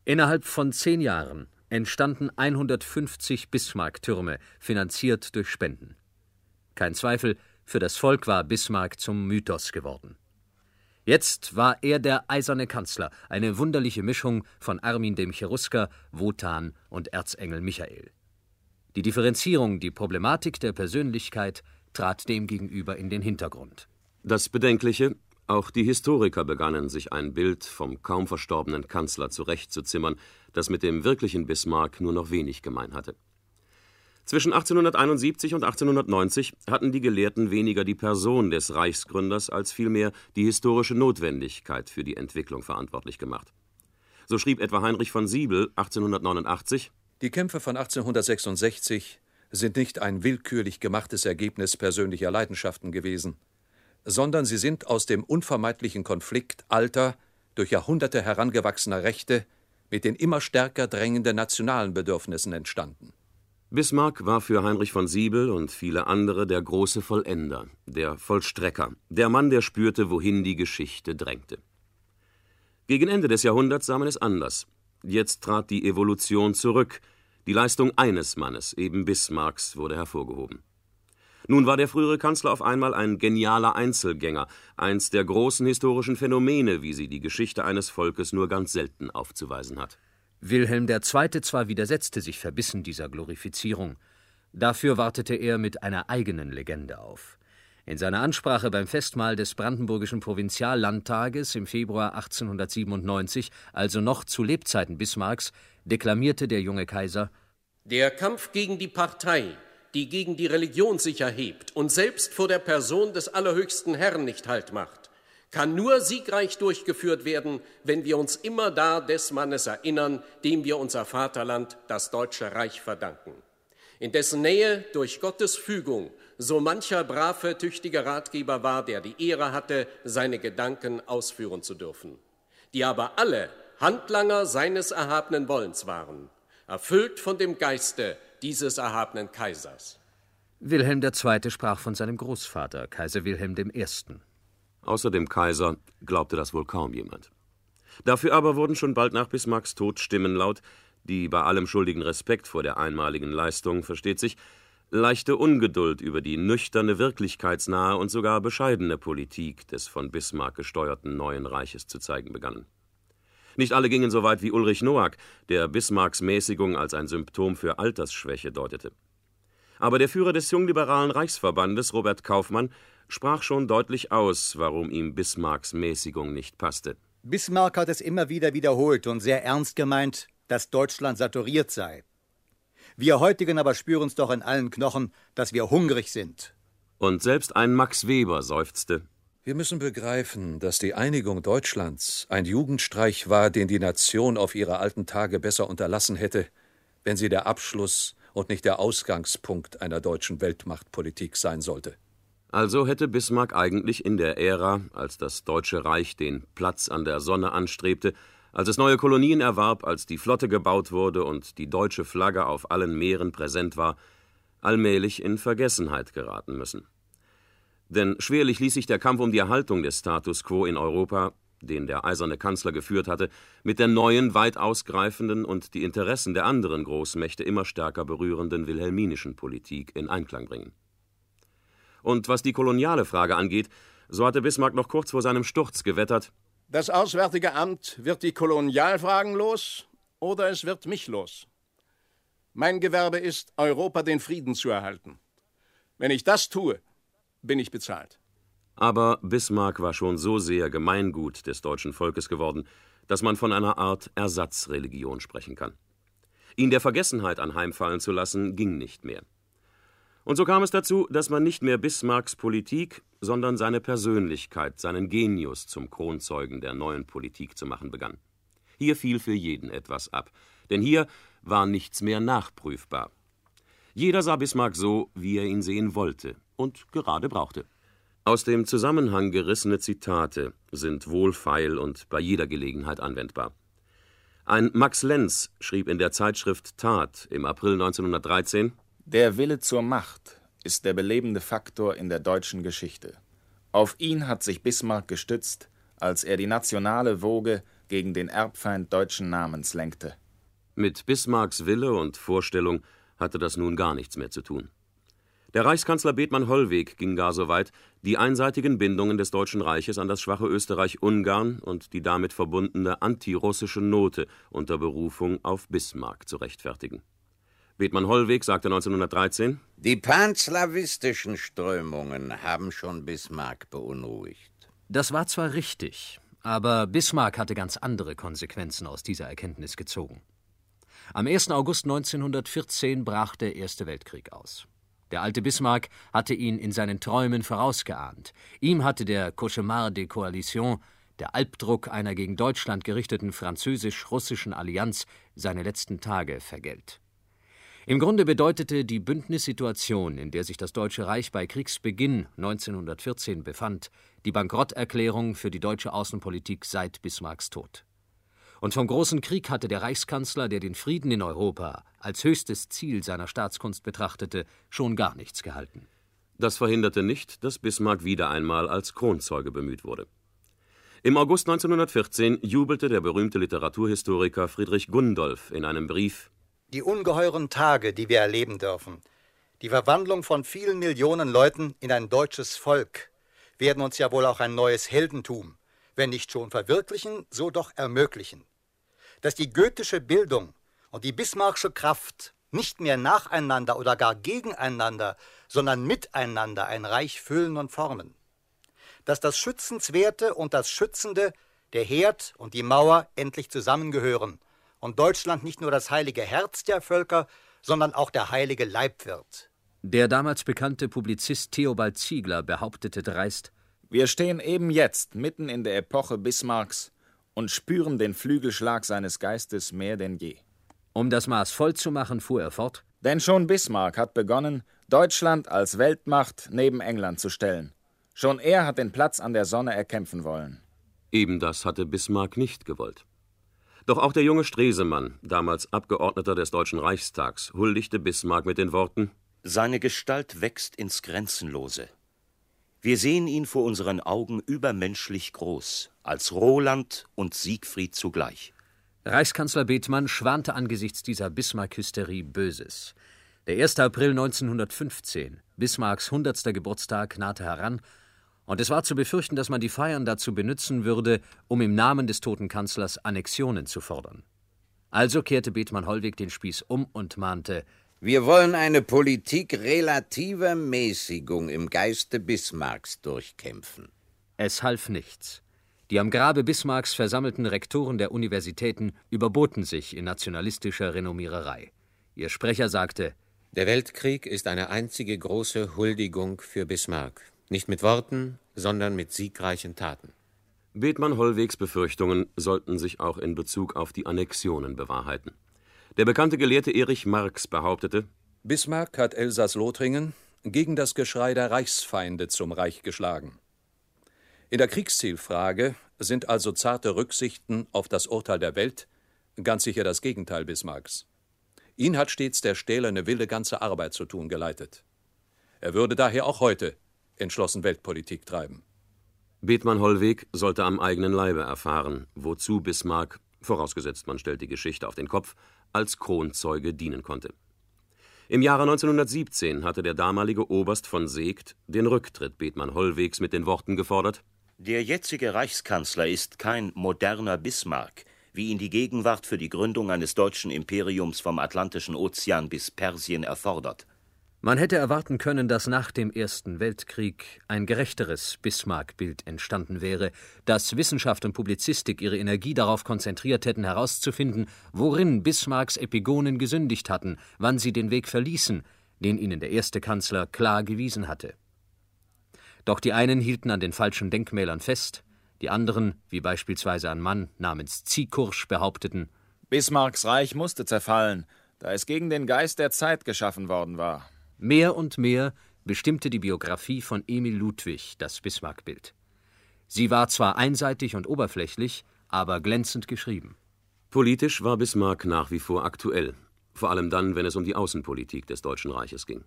[SPEAKER 5] Innerhalb von zehn Jahren entstanden 150 Bismarck-Türme, finanziert durch Spenden. Kein Zweifel, für das Volk war Bismarck zum Mythos geworden. Jetzt war er der eiserne Kanzler, eine wunderliche Mischung von Armin dem Cherusker, Wotan und Erzengel Michael. Die Differenzierung, die Problematik der Persönlichkeit trat demgegenüber in den Hintergrund.
[SPEAKER 3] Das Bedenkliche, auch die Historiker begannen, sich ein Bild vom kaum verstorbenen Kanzler zurechtzuzimmern, das mit dem wirklichen Bismarck nur noch wenig gemein hatte. Zwischen 1871 und 1890 hatten die Gelehrten weniger die Person des Reichsgründers als vielmehr die historische Notwendigkeit für die Entwicklung verantwortlich gemacht. So schrieb etwa Heinrich von Siebel 1889
[SPEAKER 6] Die Kämpfe von 1866 sind nicht ein willkürlich gemachtes Ergebnis persönlicher Leidenschaften gewesen, sondern sie sind aus dem unvermeidlichen Konflikt alter, durch Jahrhunderte herangewachsener Rechte mit den immer stärker drängenden nationalen Bedürfnissen entstanden.
[SPEAKER 3] Bismarck war für Heinrich von Siebel und viele andere der große Vollender, der Vollstrecker, der Mann, der spürte, wohin die Geschichte drängte. Gegen Ende des Jahrhunderts sah man es anders. Jetzt trat die Evolution zurück. Die Leistung eines Mannes, eben Bismarcks, wurde hervorgehoben. Nun war der frühere Kanzler auf einmal ein genialer Einzelgänger, eins der großen historischen Phänomene, wie sie die Geschichte eines Volkes nur ganz selten aufzuweisen hat.
[SPEAKER 5] Wilhelm II. zwar widersetzte sich verbissen dieser Glorifizierung, dafür wartete er mit einer eigenen Legende auf. In seiner Ansprache beim Festmahl des Brandenburgischen Provinziallandtages im Februar 1897, also noch zu Lebzeiten Bismarcks, deklamierte der junge Kaiser
[SPEAKER 14] Der Kampf gegen die Partei, die gegen die Religion sich erhebt und selbst vor der Person des allerhöchsten Herrn nicht Halt macht, kann nur siegreich durchgeführt werden, wenn wir uns immer da des Mannes erinnern, dem wir unser Vaterland, das Deutsche Reich, verdanken. In dessen Nähe durch Gottes Fügung so mancher brave, tüchtige Ratgeber war, der die Ehre hatte, seine Gedanken ausführen zu dürfen, die aber alle Handlanger seines erhabenen Wollens waren, erfüllt von dem Geiste dieses erhabenen Kaisers.
[SPEAKER 5] Wilhelm II. sprach von seinem Großvater, Kaiser Wilhelm I.
[SPEAKER 3] Außer dem Kaiser glaubte das wohl kaum jemand. Dafür aber wurden schon bald nach Bismarcks Tod Stimmen laut, die bei allem schuldigen Respekt vor der einmaligen Leistung, versteht sich, leichte Ungeduld über die nüchterne, wirklichkeitsnahe und sogar bescheidene Politik des von Bismarck gesteuerten neuen Reiches zu zeigen begannen. Nicht alle gingen so weit wie Ulrich Noack, der Bismarcks Mäßigung als ein Symptom für Altersschwäche deutete. Aber der Führer des jungliberalen Reichsverbandes, Robert Kaufmann, sprach schon deutlich aus, warum ihm Bismarcks Mäßigung nicht passte.
[SPEAKER 8] Bismarck hat es immer wieder wiederholt und sehr ernst gemeint, dass Deutschland saturiert sei. Wir heutigen aber spüren es doch in allen Knochen, dass wir hungrig sind.
[SPEAKER 3] Und selbst ein Max Weber seufzte.
[SPEAKER 6] Wir müssen begreifen, dass die Einigung Deutschlands ein Jugendstreich war, den die Nation auf ihre alten Tage besser unterlassen hätte, wenn sie der Abschluss und nicht der Ausgangspunkt einer deutschen Weltmachtpolitik sein sollte.
[SPEAKER 3] Also hätte Bismarck eigentlich in der Ära, als das Deutsche Reich den Platz an der Sonne anstrebte, als es neue Kolonien erwarb, als die Flotte gebaut wurde und die deutsche Flagge auf allen Meeren präsent war, allmählich in Vergessenheit geraten müssen. Denn schwerlich ließ sich der Kampf um die Erhaltung des Status quo in Europa, den der eiserne Kanzler geführt hatte, mit der neuen, weit ausgreifenden und die Interessen der anderen Großmächte immer stärker berührenden wilhelminischen Politik in Einklang bringen. Und was die koloniale Frage angeht, so hatte Bismarck noch kurz vor seinem Sturz gewettert,
[SPEAKER 11] das Auswärtige Amt wird die Kolonialfragen los oder es wird mich los. Mein Gewerbe ist, Europa den Frieden zu erhalten. Wenn ich das tue, bin ich bezahlt.
[SPEAKER 3] Aber Bismarck war schon so sehr Gemeingut des deutschen Volkes geworden, dass man von einer Art Ersatzreligion sprechen kann. Ihn der Vergessenheit anheimfallen zu lassen, ging nicht mehr. Und so kam es dazu, dass man nicht mehr Bismarcks Politik, sondern seine Persönlichkeit, seinen Genius zum Kronzeugen der neuen Politik zu machen begann. Hier fiel für jeden etwas ab, denn hier war nichts mehr nachprüfbar. Jeder sah Bismarck so, wie er ihn sehen wollte und gerade brauchte. Aus dem Zusammenhang gerissene Zitate sind wohlfeil und bei jeder Gelegenheit anwendbar. Ein Max Lenz schrieb in der Zeitschrift Tat im April 1913
[SPEAKER 13] der Wille zur Macht ist der belebende Faktor in der deutschen Geschichte. Auf ihn hat sich Bismarck gestützt, als er die nationale Woge gegen den Erbfeind deutschen Namens lenkte.
[SPEAKER 3] Mit Bismarcks Wille und Vorstellung hatte das nun gar nichts mehr zu tun. Der Reichskanzler Bethmann Hollweg ging gar so weit, die einseitigen Bindungen des Deutschen Reiches an das schwache Österreich-Ungarn und die damit verbundene antirussische Note unter Berufung auf Bismarck zu rechtfertigen. Bethmann Hollweg sagte 1913:
[SPEAKER 9] Die panslawistischen Strömungen haben schon Bismarck beunruhigt.
[SPEAKER 5] Das war zwar richtig, aber Bismarck hatte ganz andere Konsequenzen aus dieser Erkenntnis gezogen. Am 1. August 1914 brach der Erste Weltkrieg aus. Der alte Bismarck hatte ihn in seinen Träumen vorausgeahnt. Ihm hatte der Cauchemar des Coalitions, der Albdruck einer gegen Deutschland gerichteten französisch-russischen Allianz, seine letzten Tage vergällt. Im Grunde bedeutete die Bündnissituation, in der sich das Deutsche Reich bei Kriegsbeginn 1914 befand, die Bankrotterklärung für die deutsche Außenpolitik seit Bismarcks Tod. Und vom großen Krieg hatte der Reichskanzler, der den Frieden in Europa als höchstes Ziel seiner Staatskunst betrachtete, schon gar nichts gehalten.
[SPEAKER 3] Das verhinderte nicht, dass Bismarck wieder einmal als Kronzeuge bemüht wurde. Im August 1914 jubelte der berühmte Literaturhistoriker Friedrich Gundolf in einem Brief
[SPEAKER 8] Die ungeheuren Tage, die wir erleben dürfen, die Verwandlung von vielen Millionen Leuten in ein deutsches Volk, werden uns ja wohl auch ein neues Heldentum, wenn nicht schon verwirklichen, so doch ermöglichen dass die goethische Bildung und die bismarckische Kraft nicht mehr nacheinander oder gar gegeneinander, sondern miteinander ein Reich füllen und formen. Dass das Schützenswerte und das Schützende, der Herd und die Mauer endlich zusammengehören und Deutschland nicht nur das heilige Herz der Völker, sondern auch der heilige Leib wird.
[SPEAKER 5] Der damals bekannte Publizist Theobald Ziegler behauptete dreist,
[SPEAKER 13] wir stehen eben jetzt mitten in der Epoche Bismarcks und spüren den Flügelschlag seines Geistes mehr denn je.
[SPEAKER 5] Um das Maß voll zu machen, fuhr er fort.
[SPEAKER 13] Denn schon Bismarck hat begonnen, Deutschland als Weltmacht neben England zu stellen. Schon er hat den Platz an der Sonne erkämpfen wollen.
[SPEAKER 3] Eben das hatte Bismarck nicht gewollt. Doch auch der junge Stresemann, damals Abgeordneter des Deutschen Reichstags, huldigte Bismarck mit den Worten
[SPEAKER 10] Seine Gestalt wächst ins Grenzenlose. Wir sehen ihn vor unseren Augen übermenschlich groß, als Roland und Siegfried zugleich.
[SPEAKER 5] Reichskanzler Bethmann schwante angesichts dieser Bismarck-Hysterie Böses. Der 1. April 1915, Bismarcks 100. Geburtstag, nahte heran, und es war zu befürchten, dass man die Feiern dazu benützen würde, um im Namen des toten Kanzlers Annexionen zu fordern. Also kehrte Bethmann Hollweg den Spieß um und mahnte:
[SPEAKER 9] wir wollen eine Politik relativer Mäßigung im Geiste Bismarcks durchkämpfen.
[SPEAKER 5] Es half nichts. Die am Grabe Bismarcks versammelten Rektoren der Universitäten überboten sich in nationalistischer Renommiererei. Ihr Sprecher sagte:
[SPEAKER 4] Der Weltkrieg ist eine einzige große Huldigung für Bismarck. Nicht mit Worten, sondern mit siegreichen Taten.
[SPEAKER 3] Bethmann Hollwegs Befürchtungen sollten sich auch in Bezug auf die Annexionen bewahrheiten. Der bekannte Gelehrte Erich Marx behauptete,
[SPEAKER 6] Bismarck hat Elsass-Lothringen gegen das Geschrei der Reichsfeinde zum Reich geschlagen. In der Kriegszielfrage sind also zarte Rücksichten auf das Urteil der Welt ganz sicher das Gegenteil Bismarcks. Ihn hat stets der stählerne Wille, ganze Arbeit zu tun geleitet. Er würde daher auch heute entschlossen Weltpolitik treiben.
[SPEAKER 3] Bethmann Hollweg sollte am eigenen Leibe erfahren, wozu Bismarck, vorausgesetzt man stellt die Geschichte auf den Kopf, als Kronzeuge dienen konnte. Im Jahre 1917 hatte der damalige Oberst von Seegt den Rücktritt Bethmann Hollwegs mit den Worten gefordert:
[SPEAKER 10] Der jetzige Reichskanzler ist kein moderner Bismarck, wie ihn die Gegenwart für die Gründung eines deutschen Imperiums vom Atlantischen Ozean bis Persien erfordert.
[SPEAKER 5] Man hätte erwarten können, dass nach dem Ersten Weltkrieg ein gerechteres Bismarck-Bild entstanden wäre, dass Wissenschaft und Publizistik ihre Energie darauf konzentriert hätten, herauszufinden, worin Bismarcks Epigonen gesündigt hatten, wann sie den Weg verließen, den ihnen der erste Kanzler klar gewiesen hatte. Doch die einen hielten an den falschen Denkmälern fest, die anderen, wie beispielsweise ein Mann namens Ziekursch, behaupteten,
[SPEAKER 13] Bismarcks Reich musste zerfallen, da es gegen den Geist der Zeit geschaffen worden war.
[SPEAKER 5] Mehr und mehr bestimmte die Biografie von Emil Ludwig das Bismarck-Bild. Sie war zwar einseitig und oberflächlich, aber glänzend geschrieben.
[SPEAKER 3] Politisch war Bismarck nach wie vor aktuell, vor allem dann, wenn es um die Außenpolitik des Deutschen Reiches ging.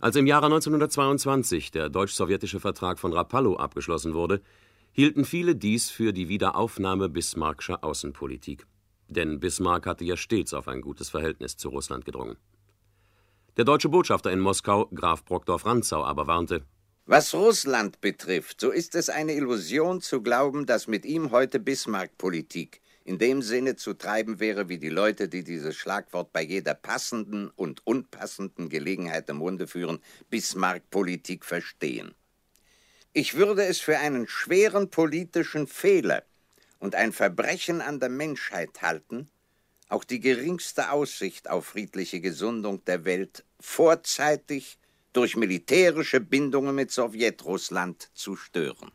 [SPEAKER 3] Als im Jahre 1922 der deutsch-sowjetische Vertrag von Rapallo abgeschlossen wurde, hielten viele dies für die Wiederaufnahme bismarckscher Außenpolitik. Denn Bismarck hatte ja stets auf ein gutes Verhältnis zu Russland gedrungen. Der deutsche Botschafter in Moskau, Graf Brockdorff-Rantzau, aber warnte:
[SPEAKER 9] Was Russland betrifft, so ist es eine Illusion zu glauben, dass mit ihm heute Bismarck-Politik in dem Sinne zu treiben wäre, wie die Leute, die dieses Schlagwort bei jeder passenden und unpassenden Gelegenheit im Munde führen, Bismarck-Politik verstehen. Ich würde es für einen schweren politischen Fehler und ein Verbrechen an der Menschheit halten, auch die geringste Aussicht auf friedliche Gesundung der Welt vorzeitig durch militärische Bindungen mit Sowjetrussland zu stören.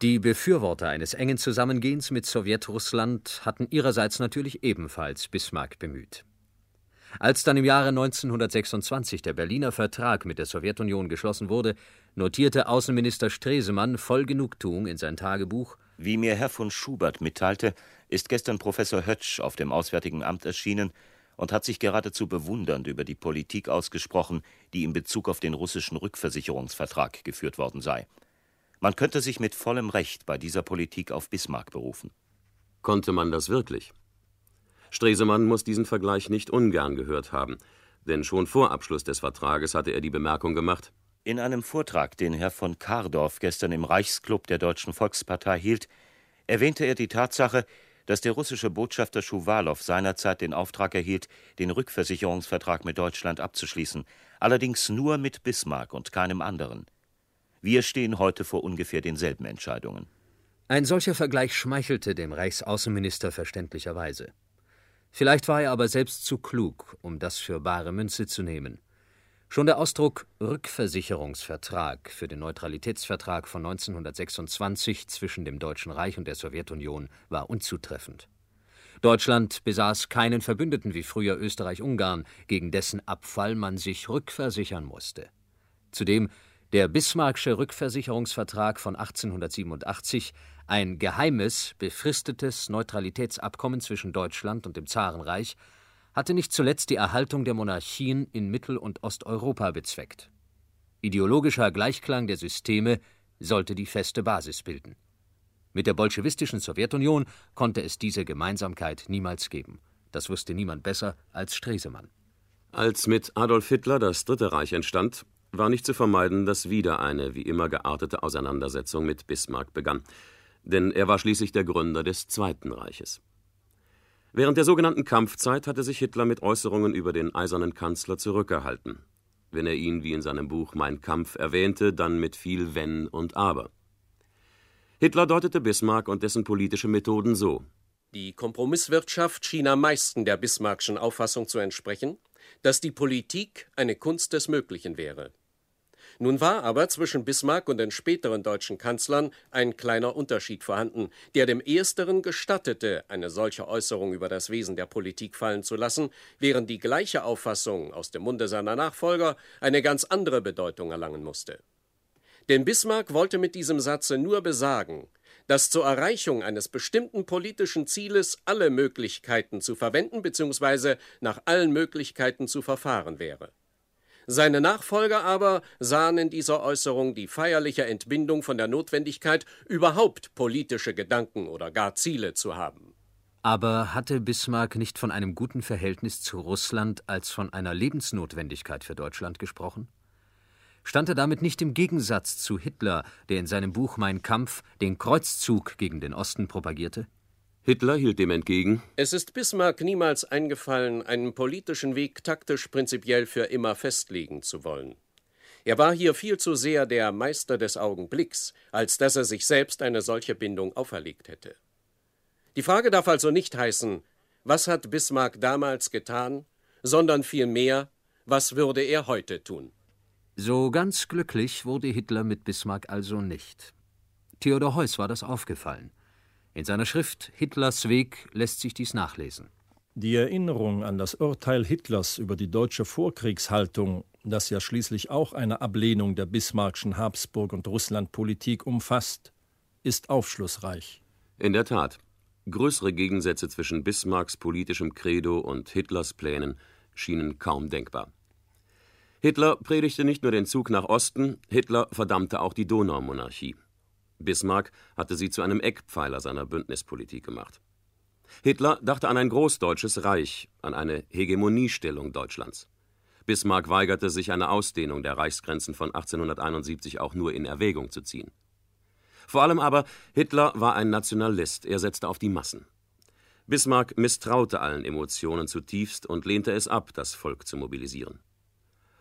[SPEAKER 5] Die Befürworter eines engen Zusammengehens mit Sowjetrussland hatten ihrerseits natürlich ebenfalls Bismarck bemüht. Als dann im Jahre 1926 der Berliner Vertrag mit der Sowjetunion geschlossen wurde, notierte Außenminister Stresemann voll Genugtuung in sein Tagebuch
[SPEAKER 10] Wie mir Herr von Schubert mitteilte, ist gestern Professor Hötsch auf dem Auswärtigen Amt erschienen und hat sich geradezu bewundernd über die Politik ausgesprochen, die in Bezug auf den russischen Rückversicherungsvertrag geführt worden sei. Man könnte sich mit vollem Recht bei dieser Politik auf Bismarck berufen.
[SPEAKER 3] Konnte man das wirklich? Stresemann muss diesen Vergleich nicht ungern gehört haben, denn schon vor Abschluss des Vertrages hatte er die Bemerkung gemacht:
[SPEAKER 10] In einem Vortrag, den Herr von Kardorf gestern im Reichsklub der Deutschen Volkspartei hielt, erwähnte er die Tatsache, dass der russische Botschafter Schuwalow seinerzeit den Auftrag erhielt, den Rückversicherungsvertrag mit Deutschland abzuschließen, allerdings nur mit Bismarck und keinem anderen. Wir stehen heute vor ungefähr denselben Entscheidungen.
[SPEAKER 5] Ein solcher Vergleich schmeichelte dem Reichsaußenminister verständlicherweise. Vielleicht war er aber selbst zu klug, um das für bare Münze zu nehmen. Schon der Ausdruck Rückversicherungsvertrag für den Neutralitätsvertrag von 1926 zwischen dem Deutschen Reich und der Sowjetunion war unzutreffend. Deutschland besaß keinen Verbündeten wie früher Österreich-Ungarn, gegen dessen Abfall man sich rückversichern musste. Zudem der Bismarckische Rückversicherungsvertrag von 1887 ein geheimes, befristetes Neutralitätsabkommen zwischen Deutschland und dem Zarenreich, hatte nicht zuletzt die Erhaltung der Monarchien in Mittel- und Osteuropa bezweckt. Ideologischer Gleichklang der Systeme sollte die feste Basis bilden. Mit der bolschewistischen Sowjetunion konnte es diese Gemeinsamkeit niemals geben. Das wusste niemand besser als Stresemann.
[SPEAKER 3] Als mit Adolf Hitler das Dritte Reich entstand, war nicht zu vermeiden, dass wieder eine wie immer geartete Auseinandersetzung mit Bismarck begann, denn er war schließlich der Gründer des Zweiten Reiches. Während der sogenannten Kampfzeit hatte sich Hitler mit Äußerungen über den eisernen Kanzler zurückgehalten. Wenn er ihn wie in seinem Buch Mein Kampf erwähnte, dann mit viel Wenn und Aber. Hitler deutete Bismarck und dessen politische Methoden so:
[SPEAKER 14] Die Kompromisswirtschaft schien am meisten der Bismarckschen Auffassung zu entsprechen, dass die Politik eine Kunst des Möglichen wäre. Nun war aber zwischen Bismarck und den späteren deutschen Kanzlern ein kleiner Unterschied vorhanden, der dem Ersteren gestattete, eine solche Äußerung über das Wesen der Politik fallen zu lassen, während die gleiche Auffassung aus dem Munde seiner Nachfolger eine ganz andere Bedeutung erlangen musste. Denn Bismarck wollte mit diesem Satze nur besagen, dass zur Erreichung eines bestimmten politischen Zieles alle Möglichkeiten zu verwenden bzw. nach allen Möglichkeiten zu verfahren wäre. Seine Nachfolger aber sahen in dieser Äußerung die feierliche Entbindung von der Notwendigkeit, überhaupt politische Gedanken oder gar Ziele zu haben.
[SPEAKER 5] Aber hatte Bismarck nicht von einem guten Verhältnis zu Russland als von einer Lebensnotwendigkeit für Deutschland gesprochen? Stand er damit nicht im Gegensatz zu Hitler, der in seinem Buch Mein Kampf den Kreuzzug gegen den Osten propagierte?
[SPEAKER 3] Hitler hielt dem entgegen:
[SPEAKER 14] Es ist Bismarck niemals eingefallen, einen politischen Weg taktisch prinzipiell für immer festlegen zu wollen. Er war hier viel zu sehr der Meister des Augenblicks, als dass er sich selbst eine solche Bindung auferlegt hätte. Die Frage darf also nicht heißen, was hat Bismarck damals getan, sondern vielmehr, was würde er heute tun?
[SPEAKER 5] So ganz glücklich wurde Hitler mit Bismarck also nicht. Theodor Heuss war das aufgefallen. In seiner Schrift Hitlers Weg lässt sich dies nachlesen.
[SPEAKER 7] Die Erinnerung an das Urteil Hitlers über die deutsche Vorkriegshaltung, das ja schließlich auch eine Ablehnung der bismarckschen Habsburg- und Russlandpolitik umfasst, ist aufschlussreich.
[SPEAKER 3] In der Tat. Größere Gegensätze zwischen Bismarcks politischem Credo und Hitlers Plänen schienen kaum denkbar. Hitler predigte nicht nur den Zug nach Osten, Hitler verdammte auch die Donaumonarchie. Bismarck hatte sie zu einem Eckpfeiler seiner Bündnispolitik gemacht. Hitler dachte an ein großdeutsches Reich, an eine Hegemoniestellung Deutschlands. Bismarck weigerte sich, eine Ausdehnung der Reichsgrenzen von 1871 auch nur in Erwägung zu ziehen. Vor allem aber, Hitler war ein Nationalist, er setzte auf die Massen. Bismarck misstraute allen Emotionen zutiefst und lehnte es ab, das Volk zu mobilisieren.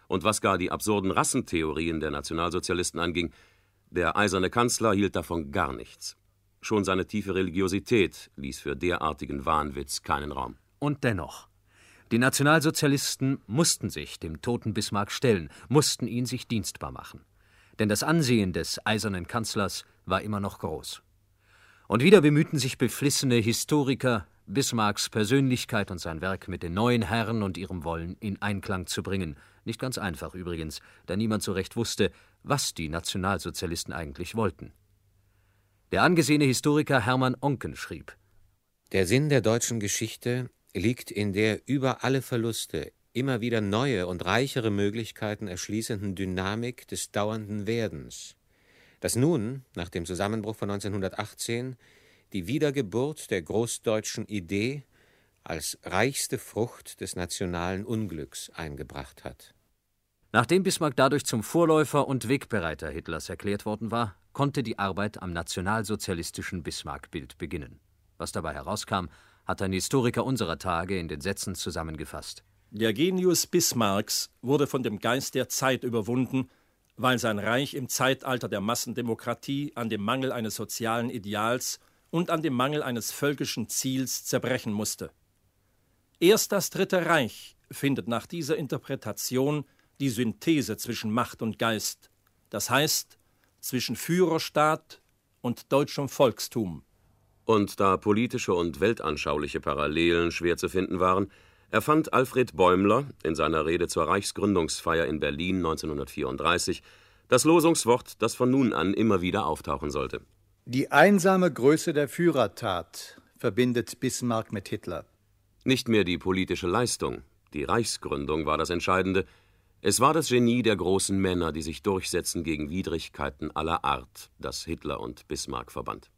[SPEAKER 3] Und was gar die absurden Rassentheorien der Nationalsozialisten anging, der eiserne Kanzler hielt davon gar nichts. Schon seine tiefe Religiosität ließ für derartigen Wahnwitz keinen Raum.
[SPEAKER 5] Und dennoch. Die Nationalsozialisten mussten sich dem toten Bismarck stellen, mussten ihn sich dienstbar machen. Denn das Ansehen des eisernen Kanzlers war immer noch groß. Und wieder bemühten sich beflissene Historiker, Bismarcks Persönlichkeit und sein Werk mit den neuen Herren und ihrem Wollen in Einklang zu bringen. Nicht ganz einfach übrigens, da niemand so recht wusste, was die Nationalsozialisten eigentlich wollten. Der angesehene Historiker Hermann Onken schrieb:
[SPEAKER 4] Der Sinn der deutschen Geschichte liegt in der über alle Verluste immer wieder neue und reichere Möglichkeiten erschließenden Dynamik des dauernden Werdens, das nun, nach dem Zusammenbruch von 1918, die Wiedergeburt der großdeutschen Idee als reichste Frucht des nationalen Unglücks eingebracht hat.
[SPEAKER 5] Nachdem Bismarck dadurch zum Vorläufer und Wegbereiter Hitlers erklärt worden war, konnte die Arbeit am nationalsozialistischen Bismarck-Bild beginnen. Was dabei herauskam, hat ein Historiker unserer Tage in den Sätzen zusammengefasst.
[SPEAKER 7] Der Genius Bismarcks wurde von dem Geist der Zeit überwunden, weil sein Reich im Zeitalter der Massendemokratie an dem Mangel eines sozialen Ideals und an dem Mangel eines völkischen Ziels zerbrechen musste. Erst das Dritte Reich findet nach dieser Interpretation die Synthese zwischen Macht und Geist, das heißt zwischen Führerstaat und deutschem Volkstum.
[SPEAKER 3] Und da politische und weltanschauliche Parallelen schwer zu finden waren, erfand Alfred Bäumler in seiner Rede zur Reichsgründungsfeier in Berlin 1934 das Losungswort, das von nun an immer wieder auftauchen sollte.
[SPEAKER 8] Die einsame Größe der Führertat verbindet Bismarck mit Hitler.
[SPEAKER 3] Nicht mehr die politische Leistung, die Reichsgründung war das Entscheidende, es war das Genie der großen Männer, die sich durchsetzen gegen Widrigkeiten aller Art, das Hitler und Bismarck verband.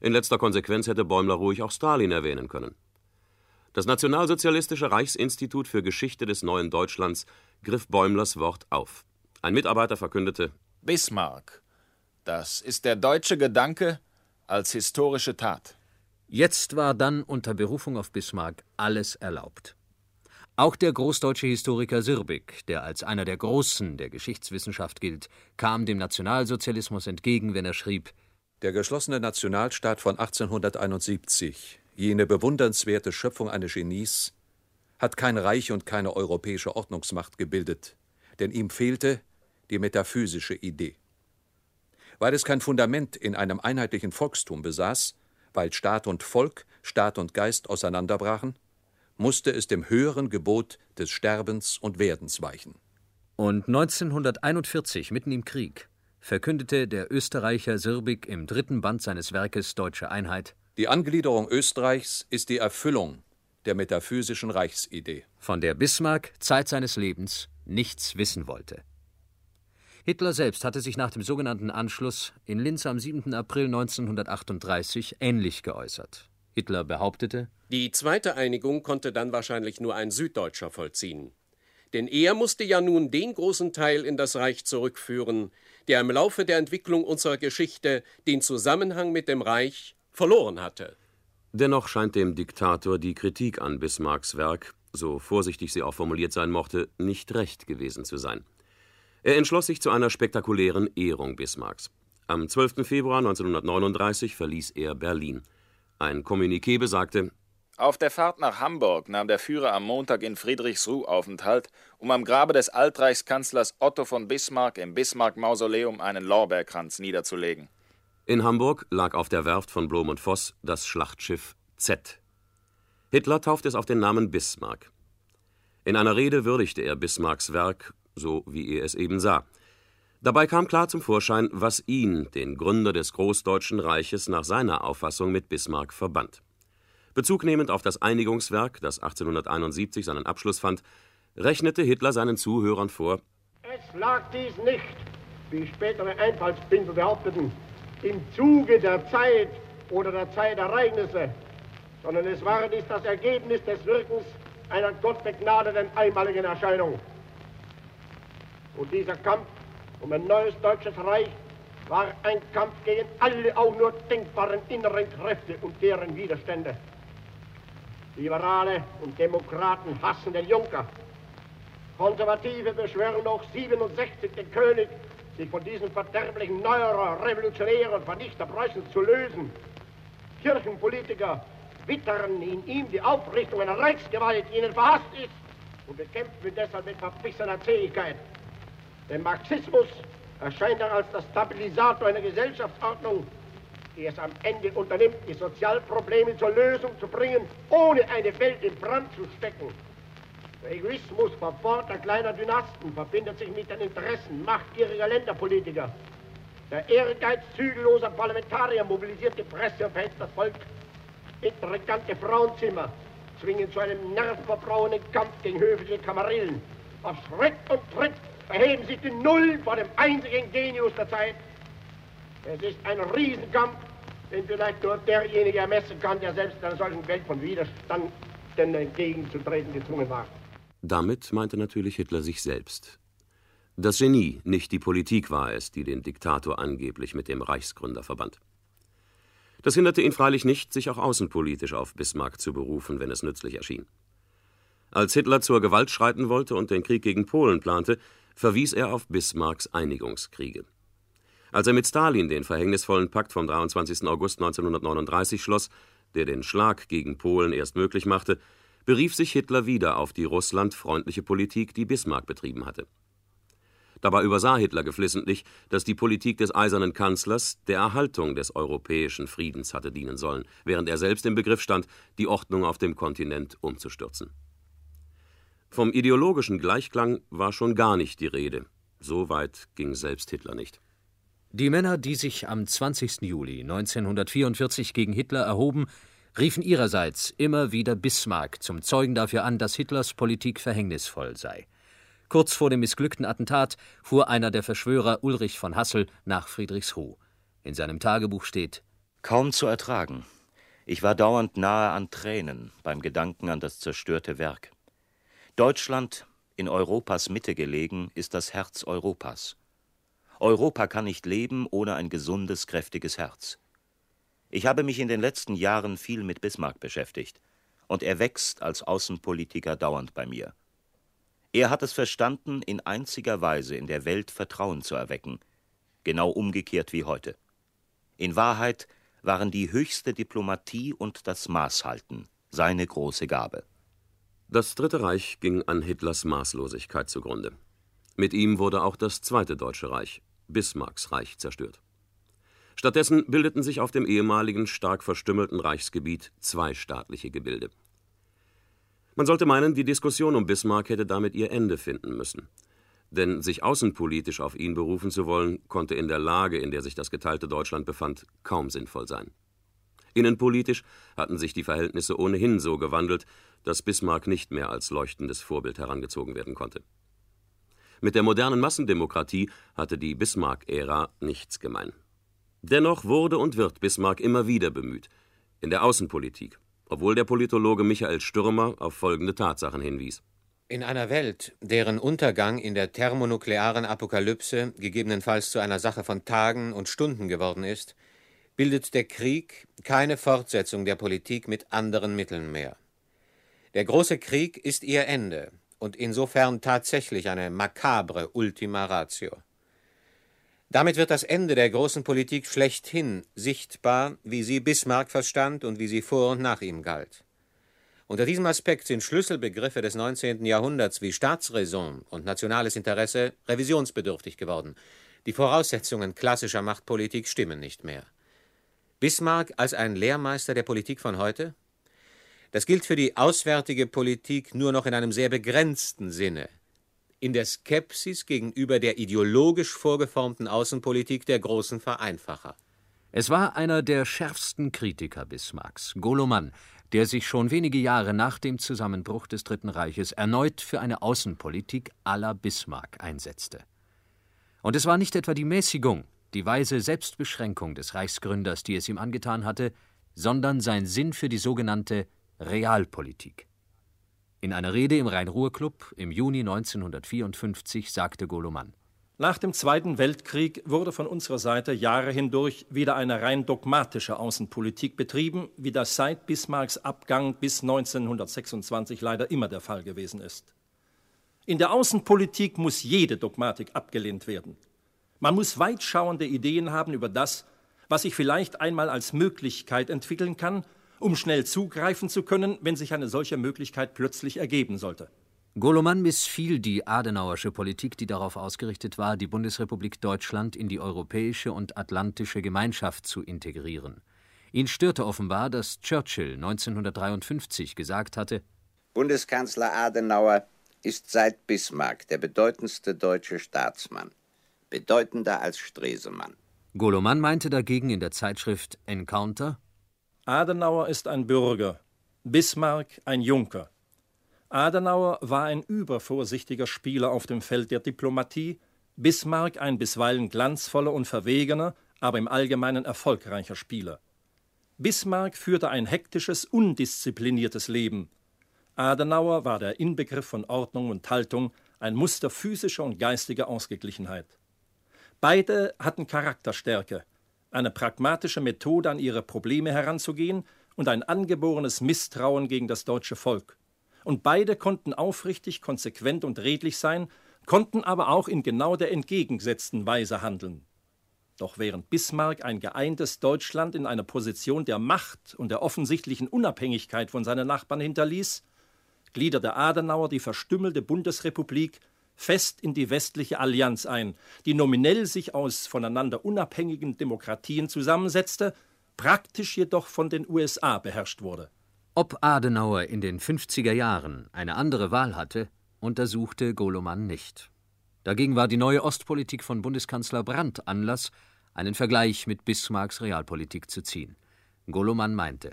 [SPEAKER 3] In letzter Konsequenz hätte Bäumler ruhig auch Stalin erwähnen können. Das Nationalsozialistische Reichsinstitut für Geschichte des neuen Deutschlands griff Bäumlers Wort auf. Ein Mitarbeiter verkündete
[SPEAKER 13] Bismarck, das ist der deutsche Gedanke als historische Tat.
[SPEAKER 5] Jetzt war dann unter Berufung auf Bismarck alles erlaubt. Auch der großdeutsche Historiker Sirbig, der als einer der Großen der Geschichtswissenschaft gilt, kam dem Nationalsozialismus entgegen, wenn er schrieb
[SPEAKER 6] Der geschlossene Nationalstaat von 1871, jene bewundernswerte Schöpfung eines Genies, hat kein Reich und keine europäische Ordnungsmacht gebildet, denn ihm fehlte die metaphysische Idee. Weil es kein Fundament in einem einheitlichen Volkstum besaß, weil Staat und Volk, Staat und Geist auseinanderbrachen, musste es dem höheren Gebot des Sterbens und Werdens weichen.
[SPEAKER 5] Und 1941, mitten im Krieg, verkündete der Österreicher Sirbig im dritten Band seines Werkes Deutsche Einheit
[SPEAKER 6] Die Angliederung Österreichs ist die Erfüllung der metaphysischen Reichsidee,
[SPEAKER 5] von der Bismarck Zeit seines Lebens nichts wissen wollte. Hitler selbst hatte sich nach dem sogenannten Anschluss in Linz am 7. April 1938 ähnlich geäußert. Hitler behauptete,
[SPEAKER 14] die zweite Einigung konnte dann wahrscheinlich nur ein Süddeutscher vollziehen. Denn er musste ja nun den großen Teil in das Reich zurückführen, der im Laufe der Entwicklung unserer Geschichte den Zusammenhang mit dem Reich verloren hatte.
[SPEAKER 3] Dennoch scheint dem Diktator die Kritik an Bismarcks Werk, so vorsichtig sie auch formuliert sein mochte, nicht recht gewesen zu sein. Er entschloss sich zu einer spektakulären Ehrung Bismarcks. Am 12. Februar 1939 verließ er Berlin. Ein Kommuniqué besagte,
[SPEAKER 13] auf der Fahrt nach Hamburg nahm der Führer am Montag in Friedrichsruh Aufenthalt, um am Grabe des Altreichskanzlers Otto von Bismarck im Bismarck-Mausoleum einen Lorbeerkranz niederzulegen.
[SPEAKER 3] In Hamburg lag auf der Werft von Blom und Voss das Schlachtschiff Z. Hitler taufte es auf den Namen Bismarck. In einer Rede würdigte er Bismarcks Werk, so wie er es eben sah. Dabei kam klar zum Vorschein, was ihn, den Gründer des Großdeutschen Reiches, nach seiner Auffassung mit Bismarck verband. Bezug nehmend auf das Einigungswerk, das 1871 seinen Abschluss fand, rechnete Hitler seinen Zuhörern vor:
[SPEAKER 15] Es lag dies nicht, wie spätere Einfallspinsel behaupteten, im Zuge der Zeit oder der Zeitereignisse, sondern es war dies das Ergebnis des Wirkens einer gottbegnadeten einmaligen Erscheinung. Und dieser Kampf um ein neues deutsches Reich war ein Kampf gegen alle auch nur denkbaren inneren Kräfte und deren Widerstände. Liberale und Demokraten hassen den Junker. Konservative beschwören noch 67 den König, sich von diesem verderblichen Neuerer, revolutionären Vernichter Preußens zu lösen. Kirchenpolitiker wittern in ihm die Aufrichtung einer Reichsgewalt, die ihnen verhasst ist, und bekämpfen deshalb mit verbissener Zähigkeit. Der Marxismus erscheint dann als der Stabilisator einer Gesellschaftsordnung, die es am Ende unternimmt, die Sozialprobleme zur Lösung zu bringen, ohne eine Welt in Brand zu stecken. Der Egoismus verformter kleiner Dynasten verbindet sich mit den Interessen machtgieriger Länderpolitiker. Der Ehrgeiz zügelloser Parlamentarier mobilisiert die Presse und verhetzt das Volk. Intrigante Frauenzimmer zwingen zu einem nervenverbrauenden Kampf gegen höfliche Kamarillen. Auf Schritt und Tritt erheben sich die Null vor dem einzigen Genius der Zeit. Es ist ein Riesenkampf, den vielleicht nur derjenige ermessen kann, der selbst einer solchen Welt von Widerstand entgegenzutreten gezwungen war.
[SPEAKER 3] Damit meinte natürlich Hitler sich selbst. Das Genie, nicht die Politik war es, die den Diktator angeblich mit dem Reichsgründer verband. Das hinderte ihn freilich nicht, sich auch außenpolitisch auf Bismarck zu berufen, wenn es nützlich erschien. Als Hitler zur Gewalt schreiten wollte und den Krieg gegen Polen plante, verwies er auf Bismarcks Einigungskriege. Als er mit Stalin den verhängnisvollen Pakt vom 23. August 1939 schloss, der den Schlag gegen Polen erst möglich machte, berief sich Hitler wieder auf die russlandfreundliche Politik, die Bismarck betrieben hatte. Dabei übersah Hitler geflissentlich, dass die Politik des eisernen Kanzlers der Erhaltung des europäischen Friedens hatte dienen sollen, während er selbst im Begriff stand, die Ordnung auf dem Kontinent umzustürzen. Vom ideologischen Gleichklang war schon gar nicht die Rede. So weit ging selbst Hitler nicht.
[SPEAKER 5] Die Männer, die sich am 20. Juli 1944 gegen Hitler erhoben, riefen ihrerseits immer wieder Bismarck zum Zeugen dafür an, dass Hitlers Politik verhängnisvoll sei. Kurz vor dem missglückten Attentat fuhr einer der Verschwörer Ulrich von Hassel nach Friedrichsruh. In seinem Tagebuch steht:
[SPEAKER 10] Kaum zu ertragen. Ich war dauernd nahe an Tränen beim Gedanken an das zerstörte Werk. Deutschland, in Europas Mitte gelegen, ist das Herz Europas. Europa kann nicht leben ohne ein gesundes, kräftiges Herz. Ich habe mich in den letzten Jahren viel mit Bismarck beschäftigt, und er wächst als Außenpolitiker dauernd bei mir. Er hat es verstanden, in einziger Weise in der Welt Vertrauen zu erwecken, genau umgekehrt wie heute. In Wahrheit waren die höchste Diplomatie und das Maßhalten seine große Gabe.
[SPEAKER 3] Das Dritte Reich ging an Hitlers Maßlosigkeit zugrunde. Mit ihm wurde auch das Zweite Deutsche Reich, Bismarcks Reich, zerstört. Stattdessen bildeten sich auf dem ehemaligen stark verstümmelten Reichsgebiet zwei staatliche Gebilde. Man sollte meinen, die Diskussion um Bismarck hätte damit ihr Ende finden müssen. Denn sich außenpolitisch auf ihn berufen zu wollen, konnte in der Lage, in der sich das geteilte Deutschland befand, kaum sinnvoll sein. Innenpolitisch hatten sich die Verhältnisse ohnehin so gewandelt, dass Bismarck nicht mehr als leuchtendes Vorbild herangezogen werden konnte. Mit der modernen Massendemokratie hatte die Bismarck-Ära nichts gemein. Dennoch wurde und wird Bismarck immer wieder bemüht, in der Außenpolitik, obwohl der Politologe Michael Stürmer auf folgende Tatsachen hinwies.
[SPEAKER 4] In einer Welt, deren Untergang in der thermonuklearen Apokalypse gegebenenfalls zu einer Sache von Tagen und Stunden geworden ist, bildet der Krieg keine Fortsetzung der Politik mit anderen Mitteln mehr. Der große Krieg ist ihr Ende und insofern tatsächlich eine makabre Ultima Ratio. Damit wird das Ende der großen Politik schlechthin sichtbar, wie sie Bismarck verstand und wie sie vor und nach ihm galt. Unter diesem Aspekt sind Schlüsselbegriffe des 19. Jahrhunderts wie Staatsräson und nationales Interesse revisionsbedürftig geworden. Die Voraussetzungen klassischer Machtpolitik stimmen nicht mehr. Bismarck als ein Lehrmeister der Politik von heute? Das gilt für die auswärtige Politik nur noch in einem sehr begrenzten Sinne in der Skepsis gegenüber der ideologisch vorgeformten Außenpolitik der großen Vereinfacher.
[SPEAKER 5] Es war einer der schärfsten Kritiker Bismarcks, Goloman, der sich schon wenige Jahre nach dem Zusammenbruch des Dritten Reiches erneut für eine Außenpolitik la Bismarck einsetzte. Und es war nicht etwa die Mäßigung, die weise Selbstbeschränkung des Reichsgründers, die es ihm angetan hatte, sondern sein Sinn für die sogenannte Realpolitik. In einer Rede im Rhein-Ruhr-Club im Juni 1954 sagte Goloman:
[SPEAKER 7] Nach dem Zweiten Weltkrieg wurde von unserer Seite Jahre hindurch wieder eine rein dogmatische Außenpolitik betrieben, wie das seit Bismarcks Abgang bis 1926 leider immer der Fall gewesen ist. In der Außenpolitik muss jede Dogmatik abgelehnt werden. Man muss weitschauende Ideen haben über das, was sich vielleicht einmal als Möglichkeit entwickeln kann um schnell zugreifen zu können, wenn sich eine solche Möglichkeit plötzlich ergeben sollte.
[SPEAKER 5] Goloman missfiel die Adenauersche Politik, die darauf ausgerichtet war, die Bundesrepublik Deutschland in die europäische und atlantische Gemeinschaft zu integrieren. Ihn störte offenbar, dass Churchill 1953 gesagt hatte:
[SPEAKER 9] Bundeskanzler Adenauer ist seit Bismarck der bedeutendste deutsche Staatsmann, bedeutender als Stresemann.
[SPEAKER 5] Goloman meinte dagegen in der Zeitschrift Encounter:
[SPEAKER 7] Adenauer ist ein Bürger, Bismarck ein Junker. Adenauer war ein übervorsichtiger Spieler auf dem Feld der Diplomatie, Bismarck ein bisweilen glanzvoller und verwegener, aber im Allgemeinen erfolgreicher Spieler. Bismarck führte ein hektisches, undiszipliniertes Leben. Adenauer war der Inbegriff von Ordnung und Haltung, ein Muster physischer und geistiger Ausgeglichenheit. Beide hatten Charakterstärke, eine pragmatische Methode, an ihre Probleme heranzugehen und ein angeborenes Misstrauen gegen das deutsche Volk und beide konnten aufrichtig, konsequent und redlich sein, konnten aber auch in genau der entgegengesetzten Weise handeln. Doch während Bismarck ein geeintes Deutschland in einer Position der Macht und der offensichtlichen Unabhängigkeit von seinen Nachbarn hinterließ, gliederte Adenauer die verstümmelte Bundesrepublik fest in die westliche Allianz ein, die nominell sich aus voneinander unabhängigen Demokratien zusammensetzte, praktisch jedoch von den USA beherrscht wurde.
[SPEAKER 5] Ob Adenauer in den 50er Jahren eine andere Wahl hatte, untersuchte Goloman nicht. Dagegen war die neue Ostpolitik von Bundeskanzler Brandt Anlass, einen Vergleich mit Bismarcks Realpolitik zu ziehen. Goloman meinte: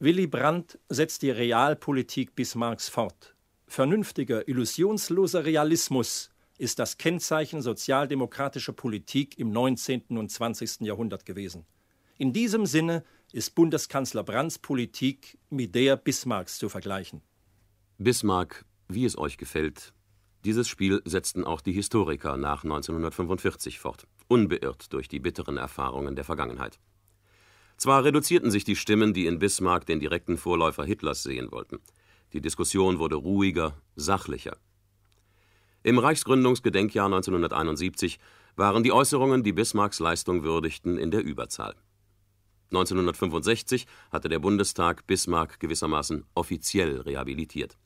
[SPEAKER 7] Willy Brandt setzt die Realpolitik Bismarcks fort. Vernünftiger, illusionsloser Realismus ist das Kennzeichen sozialdemokratischer Politik im 19. und 20. Jahrhundert gewesen. In diesem Sinne ist Bundeskanzler Brandts Politik mit der Bismarcks zu vergleichen.
[SPEAKER 3] Bismarck, wie es euch gefällt, dieses Spiel setzten auch die Historiker nach 1945 fort, unbeirrt durch die bitteren Erfahrungen der Vergangenheit. Zwar reduzierten sich die Stimmen, die in Bismarck den direkten Vorläufer Hitlers sehen wollten. Die Diskussion wurde ruhiger, sachlicher. Im Reichsgründungsgedenkjahr 1971 waren die Äußerungen, die Bismarcks Leistung würdigten, in der Überzahl. 1965 hatte der Bundestag Bismarck gewissermaßen offiziell rehabilitiert.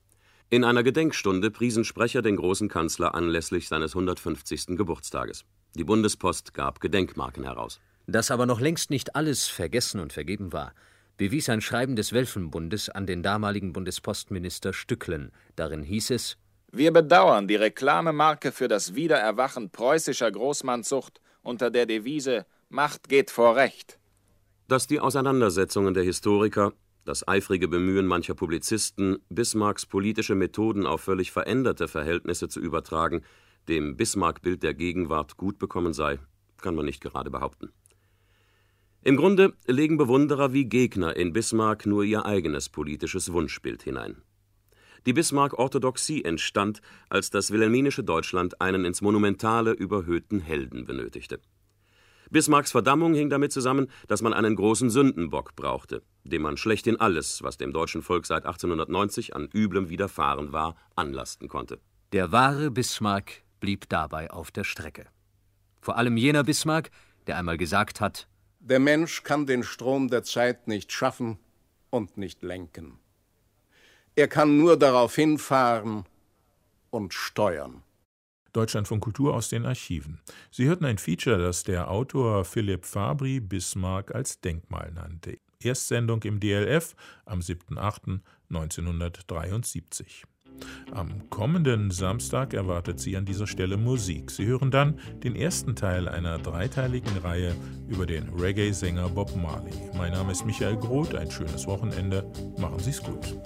[SPEAKER 3] In einer Gedenkstunde priesen Sprecher den großen Kanzler anlässlich seines 150. Geburtstages. Die Bundespost gab Gedenkmarken heraus.
[SPEAKER 5] Dass aber noch längst nicht alles vergessen und vergeben war, bewies ein Schreiben des Welfenbundes an den damaligen Bundespostminister Stücklen. Darin hieß es:
[SPEAKER 13] Wir bedauern die Reklamemarke für das Wiedererwachen preußischer Großmannzucht unter der Devise Macht geht vor Recht
[SPEAKER 3] dass die Auseinandersetzungen der Historiker, das eifrige Bemühen mancher Publizisten, Bismarcks politische Methoden auf völlig veränderte Verhältnisse zu übertragen, dem Bismarck-Bild der Gegenwart gut bekommen sei, kann man nicht gerade behaupten. Im Grunde legen Bewunderer wie Gegner in Bismarck nur ihr eigenes politisches Wunschbild hinein. Die Bismarck-Orthodoxie entstand, als das wilhelminische Deutschland einen ins Monumentale überhöhten Helden benötigte. Bismarcks Verdammung hing damit zusammen, dass man einen großen Sündenbock brauchte, dem man schlechthin alles, was dem deutschen Volk seit 1890 an üblem widerfahren war, anlasten konnte.
[SPEAKER 5] Der wahre Bismarck blieb dabei auf der Strecke. Vor allem jener Bismarck, der einmal gesagt hat:
[SPEAKER 11] Der Mensch kann den Strom der Zeit nicht schaffen und nicht lenken. Er kann nur darauf hinfahren und steuern.
[SPEAKER 2] Deutschland von Kultur aus den Archiven. Sie hörten ein Feature, das der Autor Philipp Fabri Bismarck als Denkmal nannte. Erstsendung im DLF am 7.8.1973. Am kommenden Samstag erwartet Sie an dieser Stelle Musik. Sie hören dann den ersten Teil einer dreiteiligen Reihe über den Reggae-Sänger Bob Marley. Mein Name ist Michael Groth, ein schönes Wochenende. Machen Sie es gut.